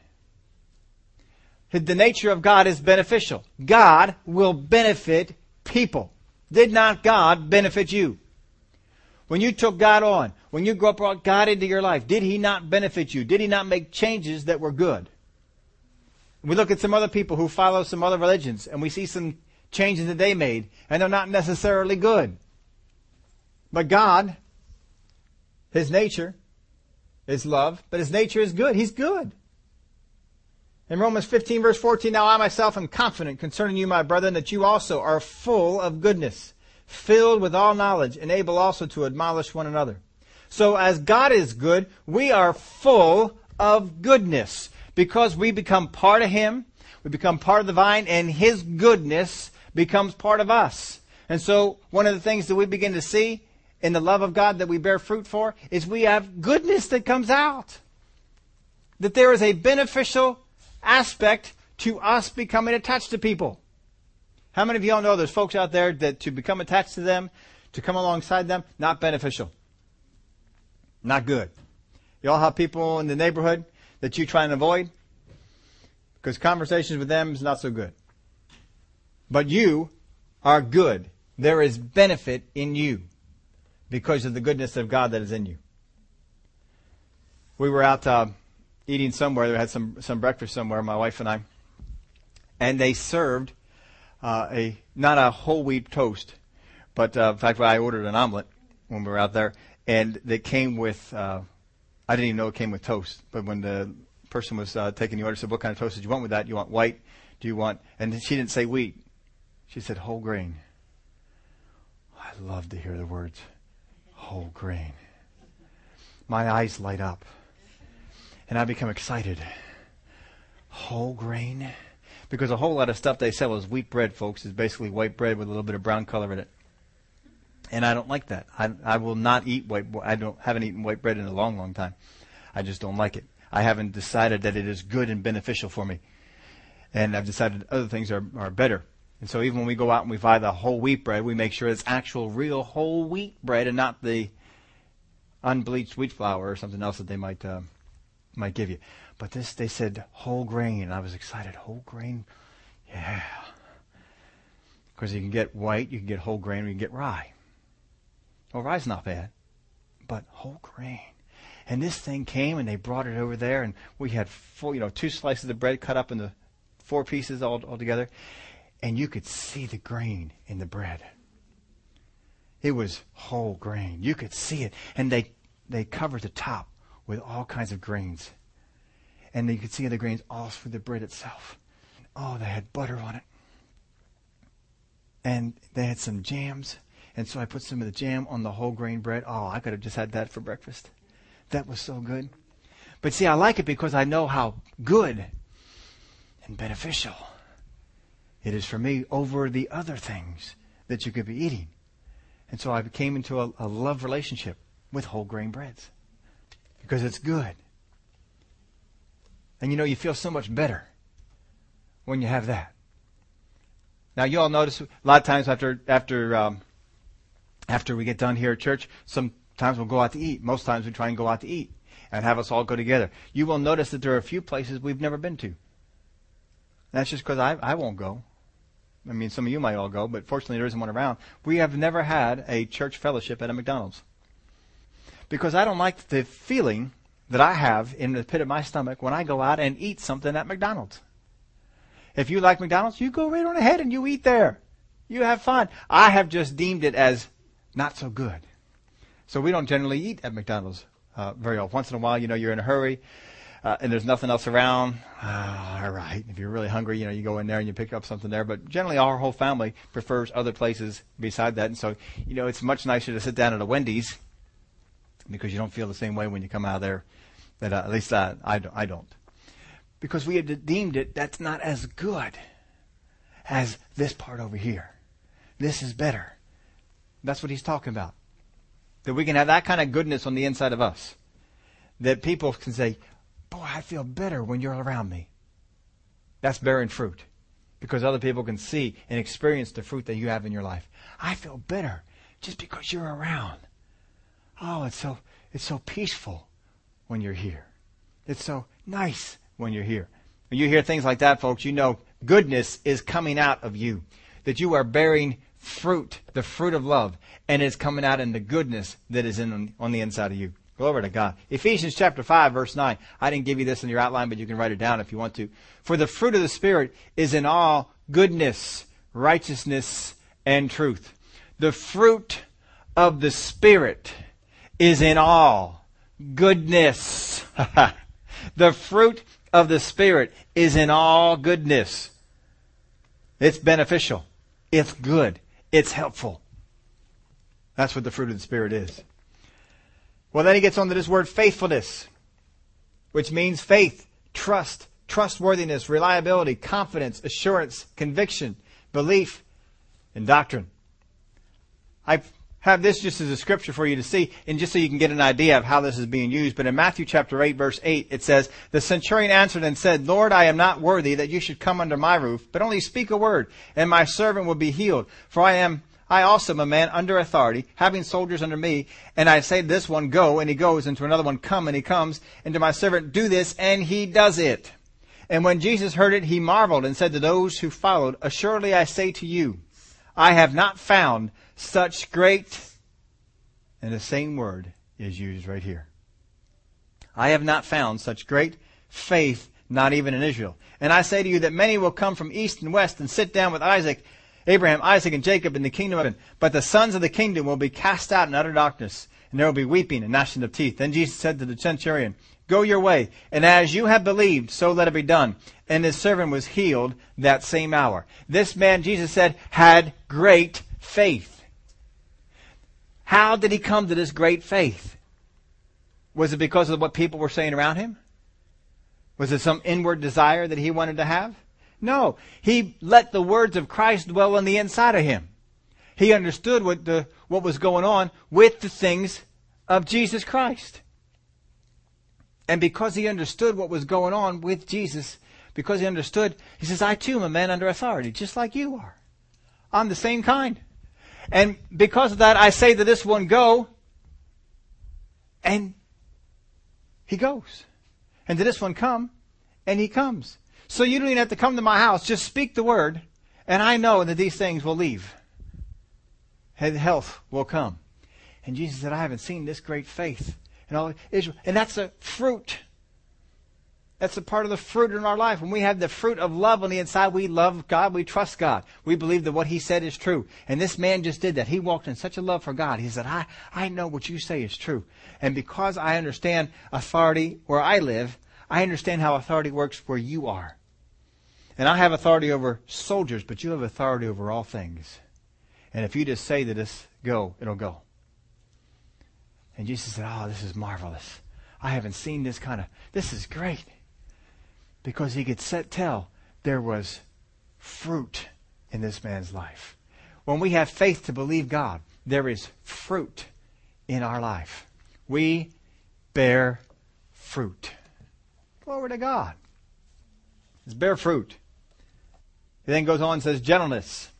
The nature of God is beneficial. God will benefit people. Did not God benefit you? When you took God on, when you brought God into your life, did He not benefit you? Did He not make changes that were good? We look at some other people who follow some other religions and we see some changes that they made and they're not necessarily good. But God, His nature is love, but His nature is good. He's good. In Romans 15 verse 14, now I myself am confident concerning you, my brethren, that you also are full of goodness, filled with all knowledge, and able also to admonish one another. So as God is good, we are full of goodness because we become part of Him, we become part of the vine, and His goodness becomes part of us. And so one of the things that we begin to see in the love of God that we bear fruit for is we have goodness that comes out. That there is a beneficial aspect to us becoming attached to people. How many of y'all know there's folks out there that to become attached to them, to come alongside them, not beneficial? Not good. Y'all have people in the neighborhood that you try and avoid? Because conversations with them is not so good. But you are good. There is benefit in you because of the goodness of God that is in you. We were out uh, eating somewhere. We had some some breakfast somewhere, my wife and I, and they served uh, a not a whole wheat toast, but uh, in fact, I ordered an omelet when we were out there, and they came with. Uh, I didn't even know it came with toast, but when the person was uh, taking the order, said, "What kind of toast did you want with that? You want white? Do you want?" And she didn't say wheat; she said whole grain. I love to hear the words whole grain. My eyes light up and I become excited. Whole grain? Because a whole lot of stuff they sell is wheat bread, folks, is basically white bread with a little bit of brown color in it. And I don't like that. I, I will not eat white. I don't haven't eaten white bread in a long, long time. I just don't like it. I haven't decided that it is good and beneficial for me, and I've decided other things are are better. And so even when we go out and we buy the whole wheat bread, we make sure it's actual, real whole wheat bread and not the unbleached wheat flour or something else that they might uh, might give you. But this, they said whole grain, I was excited. Whole grain? Yeah. Because you can get white, you can get whole grain, or you can get rye. Well, rye's not bad, but whole grain. And this thing came, and they brought it over there, and we had four, you know, two slices of bread cut up into four pieces all, all together, and you could see the grain in the bread. It was whole grain. You could see it, and they they covered the top with all kinds of grains. And you could see the grains all through the bread itself. Oh, they had butter on it. And they had some jams. And so I put some of the jam on the whole grain bread. Oh, I could have just had that for breakfast. That was so good. But see, I like it because I know how good and beneficial it is for me over the other things that you could be eating. And so I came into a, a love relationship with whole grain breads because it's good. And you know, you feel so much better when you have that. Now, you all notice a lot of times after after um, after we get done here at church, sometimes we'll go out to eat. Most times we try and go out to eat and have us all go together. You will notice that there are a few places we've never been to. That's just because I, I won't go. I mean, some of you might all go, but fortunately there isn't one around. We have never had a church fellowship at a McDonald's. Because I don't like the feeling that I have in the pit of my stomach when I go out and eat something at McDonald's. If you like McDonald's, you go right on ahead and you eat there. You have fun. I have just deemed it as not so good. So we don't generally eat at McDonald's uh, very often. Once in a while, you know, you're in a hurry uh, and there's nothing else around. Uh, all right. If you're really hungry, you know, you go in there and you pick up something there. But generally, our whole family prefers other places beside that. And so, you know, it's much nicer to sit down at a Wendy's because you don't feel the same way when you come out of there. That uh, at least I, I, I don't because we have deemed it that's not as good as this part over here. This is better. That's what he's talking about. That we can have that kind of goodness on the inside of us. That people can say, Boy, I feel better when you're around me. That's bearing fruit. Because other people can see and experience the fruit that you have in your life. I feel better just because you're around. Oh, it's so it's so peaceful when you're here. It's so nice when you're here. When you hear things like that, folks, you know goodness is coming out of you. That you are bearing fruit, the fruit of love, and it's coming out in the goodness that is in on the inside of you. Glory to God. Ephesians chapter 5 verse 9. I didn't give you this in your outline, but you can write it down if you want to. For the fruit of the Spirit is in all goodness, righteousness, and truth. The fruit of the Spirit is in all goodness. the fruit of the Spirit is in all goodness. It's beneficial. It's good. It's helpful. That's what the fruit of the Spirit is. Well, then he gets on to this word faithfulness, which means faith, trust, trustworthiness, reliability, confidence, assurance, conviction, belief, and doctrine. I have this just as a scripture for you to see, and just so you can get an idea of how this is being used. But in Matthew chapter 8, verse 8, it says, The centurion answered and said, Lord, I am not worthy that you should come under my roof, but only speak a word, and my servant will be healed. For I am I also am a man under authority, having soldiers under me, and I say to this one, go, and he goes, and to another one, come, and he comes, and to my servant, do this, and he does it. And when Jesus heard it, he marveled and said to those who followed, Assuredly I say to you, I have not found such great, and the same word is used right here. I have not found such great faith, not even in Israel. And I say to you that many will come from east and west and sit down with Isaac, Abraham, Isaac, and Jacob in the kingdom of heaven. But the sons of the kingdom will be cast out in utter darkness, and there will be weeping and gnashing of teeth. Then Jesus said to the centurion, Go your way, and as you have believed, so let it be done. And his servant was healed that same hour. This man, Jesus said, had great faith. How did he come to this great faith? Was it because of what people were saying around him? Was it some inward desire that he wanted to have? No. He let the words of Christ dwell on the inside of him. He understood what the, what was going on with the things of Jesus Christ. And because he understood what was going on with Jesus, because he understood, he says, I too am a man under authority, just like you are. I'm the same kind. And because of that, I say to this one, go. And he goes. And to this one, come. And he comes. So you don't even have to come to my house. Just speak the word, and I know that these things will leave. And health will come. And Jesus said, I haven't seen this great faith in all Israel. And that's a fruit. That's a part of the fruit in our life. When we have the fruit of love on the inside, we love God, we trust God. We believe that what He said is true. And this man just did that. He walked in such a love for God. He said, I, I know what you say is true. And because I understand authority where I live, I understand how authority works where you are. And I have authority over soldiers, but you have authority over all things. And if you just say to this, go, it'll go. And Jesus said, Oh, this is marvelous. I haven't seen this kind of, this is great. Because he could set, tell there was fruit in this man's life. When we have faith to believe God, there is fruit in our life. We bear fruit. Glory to God. It's bear fruit. He then goes on and says gentleness.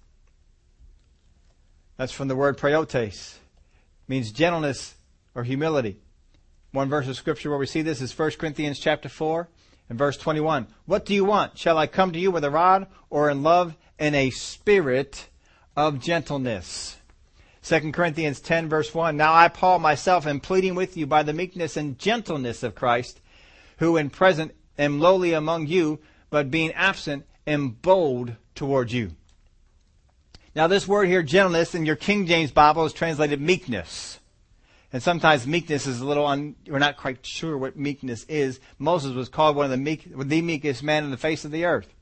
That's from the word praotes. It means gentleness or humility. One verse of scripture where we see this is 1 Corinthians chapter 4 and verse 21. What do you want? Shall I come to you with a rod or in love and a spirit of gentleness? 2 Corinthians 10 verse 1. Now I, Paul, myself am pleading with you by the meekness and gentleness of Christ, who in present am lowly among you, but being absent am bold towards you. Now this word here, gentleness, in your King James Bible is translated meekness. And sometimes meekness is a little un, we're not quite sure what meekness is. Moses was called one of the meek, the meekest man on the face of the earth.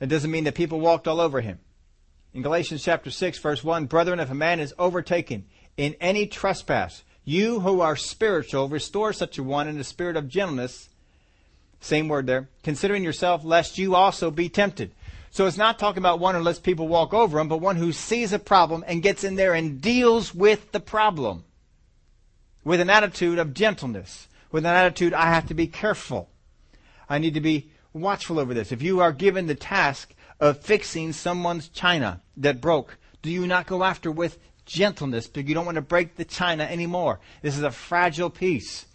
It doesn't mean that people walked all over him. In Galatians chapter 6 verse 1, brethren, if a man is overtaken in any trespass, you who are spiritual, restore such a one in the spirit of gentleness. Same word there. Considering yourself, lest you also be tempted. So it's not talking about one who lets people walk over him, but one who sees a problem and gets in there and deals with the problem with an attitude of gentleness, with an attitude, I have to be careful. I need to be watchful over this. If you are given the task of fixing someone's china that broke, do you not go after with gentleness because you don't want to break the china anymore? This is a fragile piece.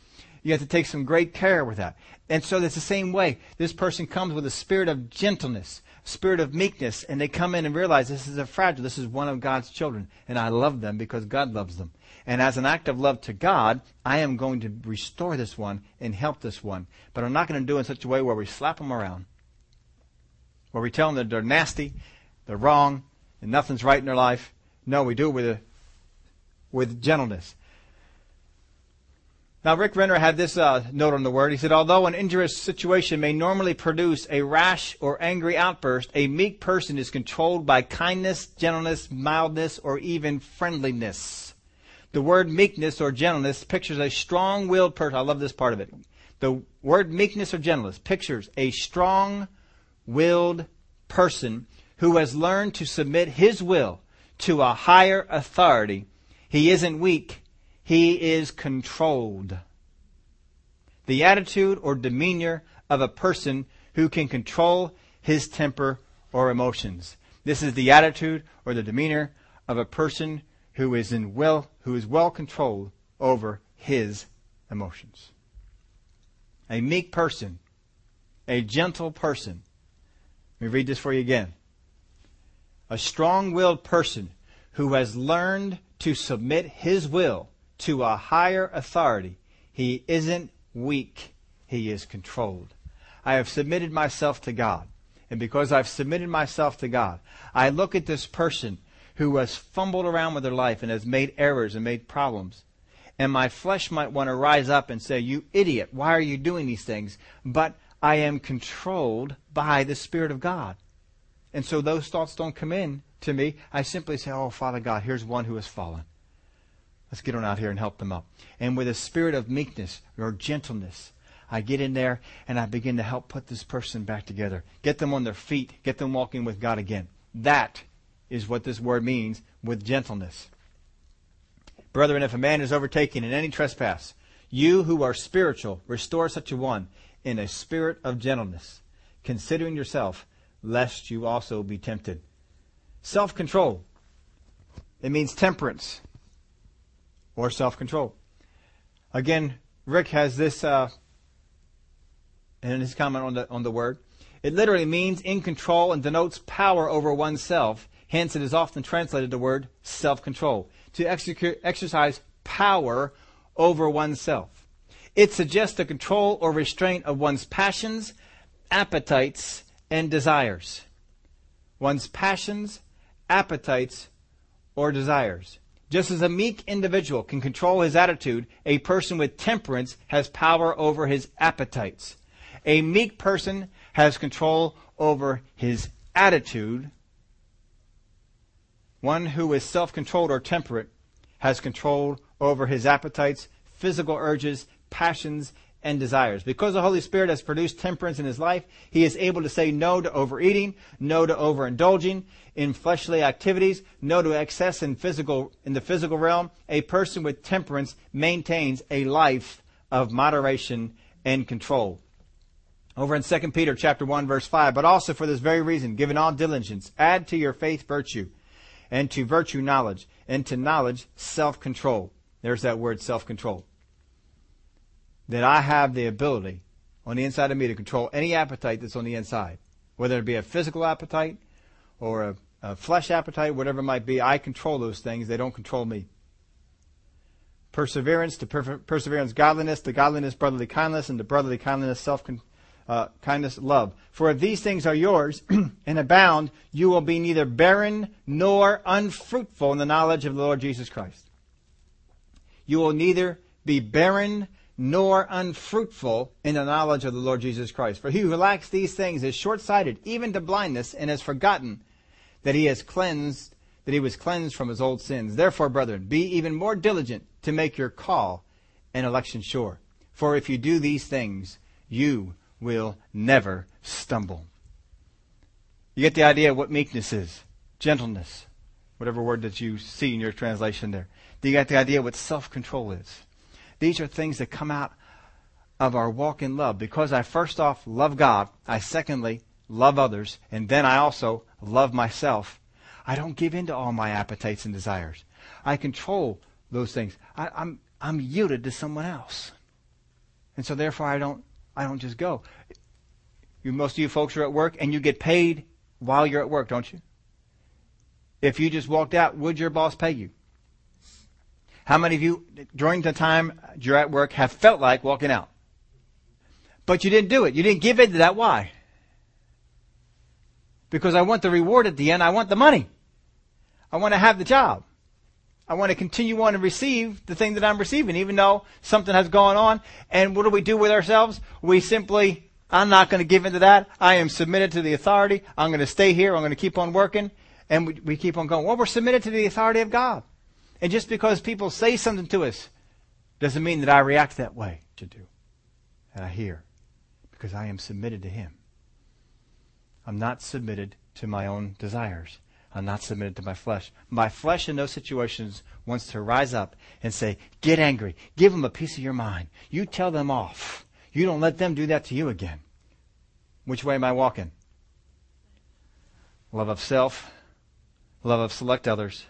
You have to take some great care with that. And so it's the same way. This person comes with a spirit of gentleness spirit of meekness and they come in and realize this is a fragile, this is one of God's children and I love them because God loves them. And as an act of love to God, I am going to restore this one and help this one. But I'm not going to do it in such a way where we slap them around, where we tell them that they're nasty, they're wrong, and nothing's right in their life. No, we do it with a, with gentleness. Now, Rick Renner had this uh, note on the word. He said, although an injurious situation may normally produce a rash or angry outburst, a meek person is controlled by kindness, gentleness, mildness, or even friendliness. The word meekness or gentleness pictures a strong willed person. I love this part of it. The word meekness or gentleness pictures a strong willed person who has learned to submit his will to a higher authority. He isn't weak he is controlled. The attitude or demeanor of a person who can control his temper or emotions. This is the attitude or the demeanor of a person who is in well who is well controlled over his emotions. A meek person, a gentle person. Let me read this for you again. A strong-willed person who has learned to submit his will to a higher authority. He isn't weak. He is controlled. I have submitted myself to God. And because I've submitted myself to God, I look at this person who has fumbled around with their life and has made errors and made problems. And my flesh might want to rise up and say, You idiot, why are you doing these things? But I am controlled by the Spirit of God. And so those thoughts don't come in to me. I simply say, Oh, Father God, here's one who has fallen. Let's get on out here and help them up. And with a spirit of meekness or gentleness, I get in there and I begin to help put this person back together. Get them on their feet. Get them walking with God again. That is what this word means with gentleness. Brethren, if a man is overtaken in any trespass, you who are spiritual, restore such a one in a spirit of gentleness, considering yourself, lest you also be tempted. Self control. It means temperance or self control. Again, Rick has this uh, in his comment on the on the word. It literally means in control and denotes power over oneself. Hence, it is often translated the word self control to execute, exercise power over oneself. It suggests the control or restraint of one's passions, appetites, and desires. One's passions, appetites, or desires. Just as a meek individual can control his attitude, a person with temperance has power over his appetites. A meek person has control over his attitude. One who is self controlled or temperate has control over his appetites, physical urges, passions, and desires. Because the Holy Spirit has produced temperance in his life, he is able to say no to overeating, no to overindulging in fleshly activities, no to excess in physical in the physical realm. A person with temperance maintains a life of moderation and control. Over in 2 Peter chapter 1 verse 5, but also for this very reason, given all diligence, add to your faith virtue, and to virtue knowledge, and to knowledge self-control. There's that word self-control. That I have the ability on the inside of me to control any appetite that's on the inside. Whether it be a physical appetite or a, a flesh appetite, whatever it might be, I control those things. They don't control me. Perseverance, to per- perseverance, godliness, to godliness, brotherly kindness, and to brotherly kindness, self uh, kindness, love. For if these things are yours and abound, you will be neither barren nor unfruitful in the knowledge of the Lord Jesus Christ. You will neither be barren nor unfruitful in the knowledge of the Lord Jesus Christ. For he who lacks these things is short-sighted, even to blindness, and has forgotten that he has cleansed, that he was cleansed from his old sins. Therefore, brethren, be even more diligent to make your call and election sure. For if you do these things, you will never stumble. You get the idea of what meekness is, gentleness, whatever word that you see in your translation there. Do you get the idea of what self-control is? These are things that come out of our walk in love. Because I first off love God, I secondly love others, and then I also love myself. I don't give in to all my appetites and desires. I control those things. I, am I'm, I'm yielded to someone else. And so therefore I don't I don't just go. You most of you folks are at work and you get paid while you're at work, don't you? If you just walked out, would your boss pay you? How many of you, during the time you're at work, have felt like walking out? But you didn't do it. You didn't give in to that. Why? Because I want the reward at the end. I want the money. I want to have the job. I want to continue on and receive the thing that I'm receiving, even though something has gone on. And what do we do with ourselves? We simply, I'm not going to give into that. I am submitted to the authority. I'm going to stay here. I'm going to keep on working. And we, we keep on going. Well, we're submitted to the authority of God. And just because people say something to us doesn't mean that I react that way to do. And I hear. Because I am submitted to Him. I'm not submitted to my own desires. I'm not submitted to my flesh. My flesh in those situations wants to rise up and say, get angry. Give them a piece of your mind. You tell them off. You don't let them do that to you again. Which way am I walking? Love of self, love of select others,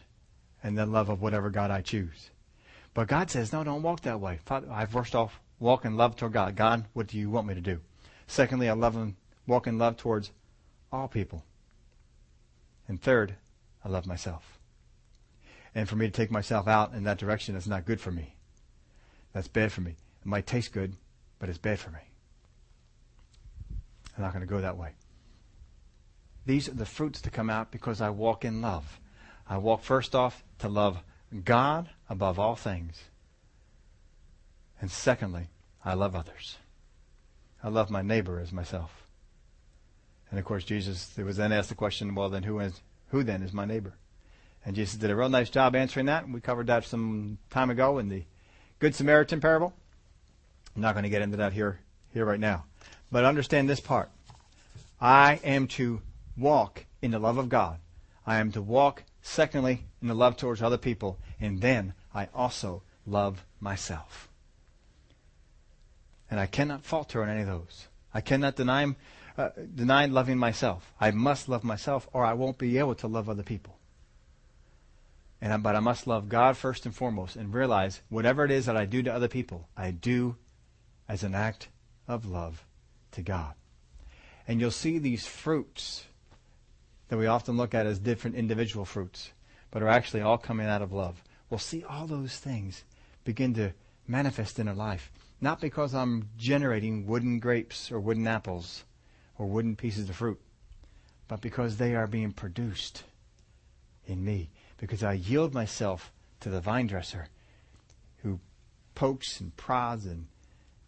and then love of whatever God I choose. But God says, no, don't walk that way. I first off walk in love toward God. God, what do you want me to do? Secondly, I love and walk in love towards all people. And third, I love myself. And for me to take myself out in that direction is not good for me. That's bad for me. It might taste good, but it's bad for me. I'm not going to go that way. These are the fruits that come out because I walk in love. I walk first off to love God above all things. And secondly, I love others. I love my neighbor as myself. And of course, Jesus was then asked the question, well, then who is, who then is my neighbor? And Jesus did a real nice job answering that. We covered that some time ago in the Good Samaritan parable. I'm not going to get into that here, here right now. But understand this part. I am to walk in the love of God. I am to walk Secondly, in the love towards other people. And then I also love myself. And I cannot falter on any of those. I cannot deny, uh, deny loving myself. I must love myself or I won't be able to love other people. And I, but I must love God first and foremost and realize whatever it is that I do to other people, I do as an act of love to God. And you'll see these fruits that we often look at as different individual fruits, but are actually all coming out of love. We'll see all those things begin to manifest in our life. Not because I'm generating wooden grapes or wooden apples or wooden pieces of fruit, but because they are being produced in me. Because I yield myself to the vine dresser who pokes and prods and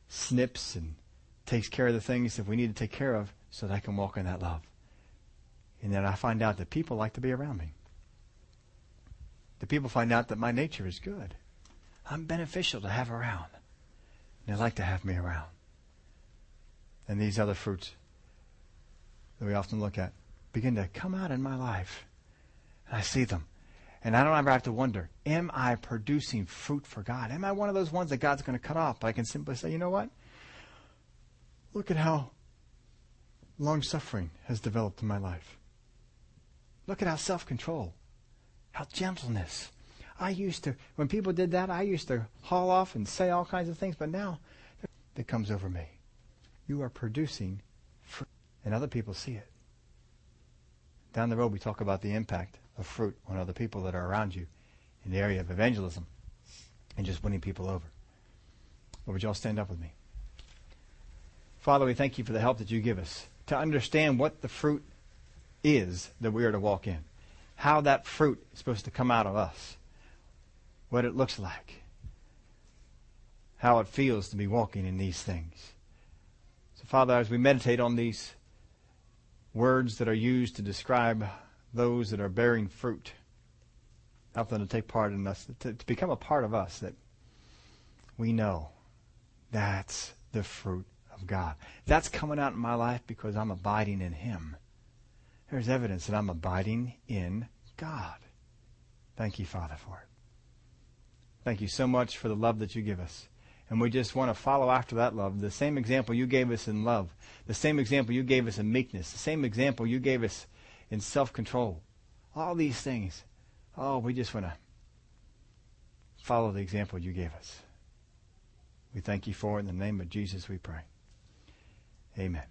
snips and takes care of the things that we need to take care of so that I can walk in that love. And then I find out that people like to be around me. The people find out that my nature is good. I'm beneficial to have around. And they like to have me around. And these other fruits that we often look at begin to come out in my life. And I see them. And I don't ever have to wonder, am I producing fruit for God? Am I one of those ones that God's going to cut off? But I can simply say, you know what? Look at how long suffering has developed in my life. Look at how self control, how gentleness. I used to, when people did that, I used to haul off and say all kinds of things, but now that comes over me. You are producing and other people see it. Down the road, we talk about the impact of fruit on other people that are around you in the area of evangelism and just winning people over. But would you all stand up with me? Father, we thank you for the help that you give us to understand what the fruit is that we are to walk in, how that fruit is supposed to come out of us, what it looks like, how it feels to be walking in these things. So, Father, as we meditate on these words that are used to describe those that are bearing fruit, help them to take part in us, to, to become a part of us that we know that's the fruit of God. That's coming out in my life because I'm abiding in Him. There's evidence that I'm abiding in God. Thank you, Father, for it. Thank you so much for the love that you give us. And we just want to follow after that love. The same example you gave us in love, the same example you gave us in meekness, the same example you gave us in self control. All these things. Oh, we just want to follow the example you gave us. We thank you for it. In the name of Jesus, we pray. Amen.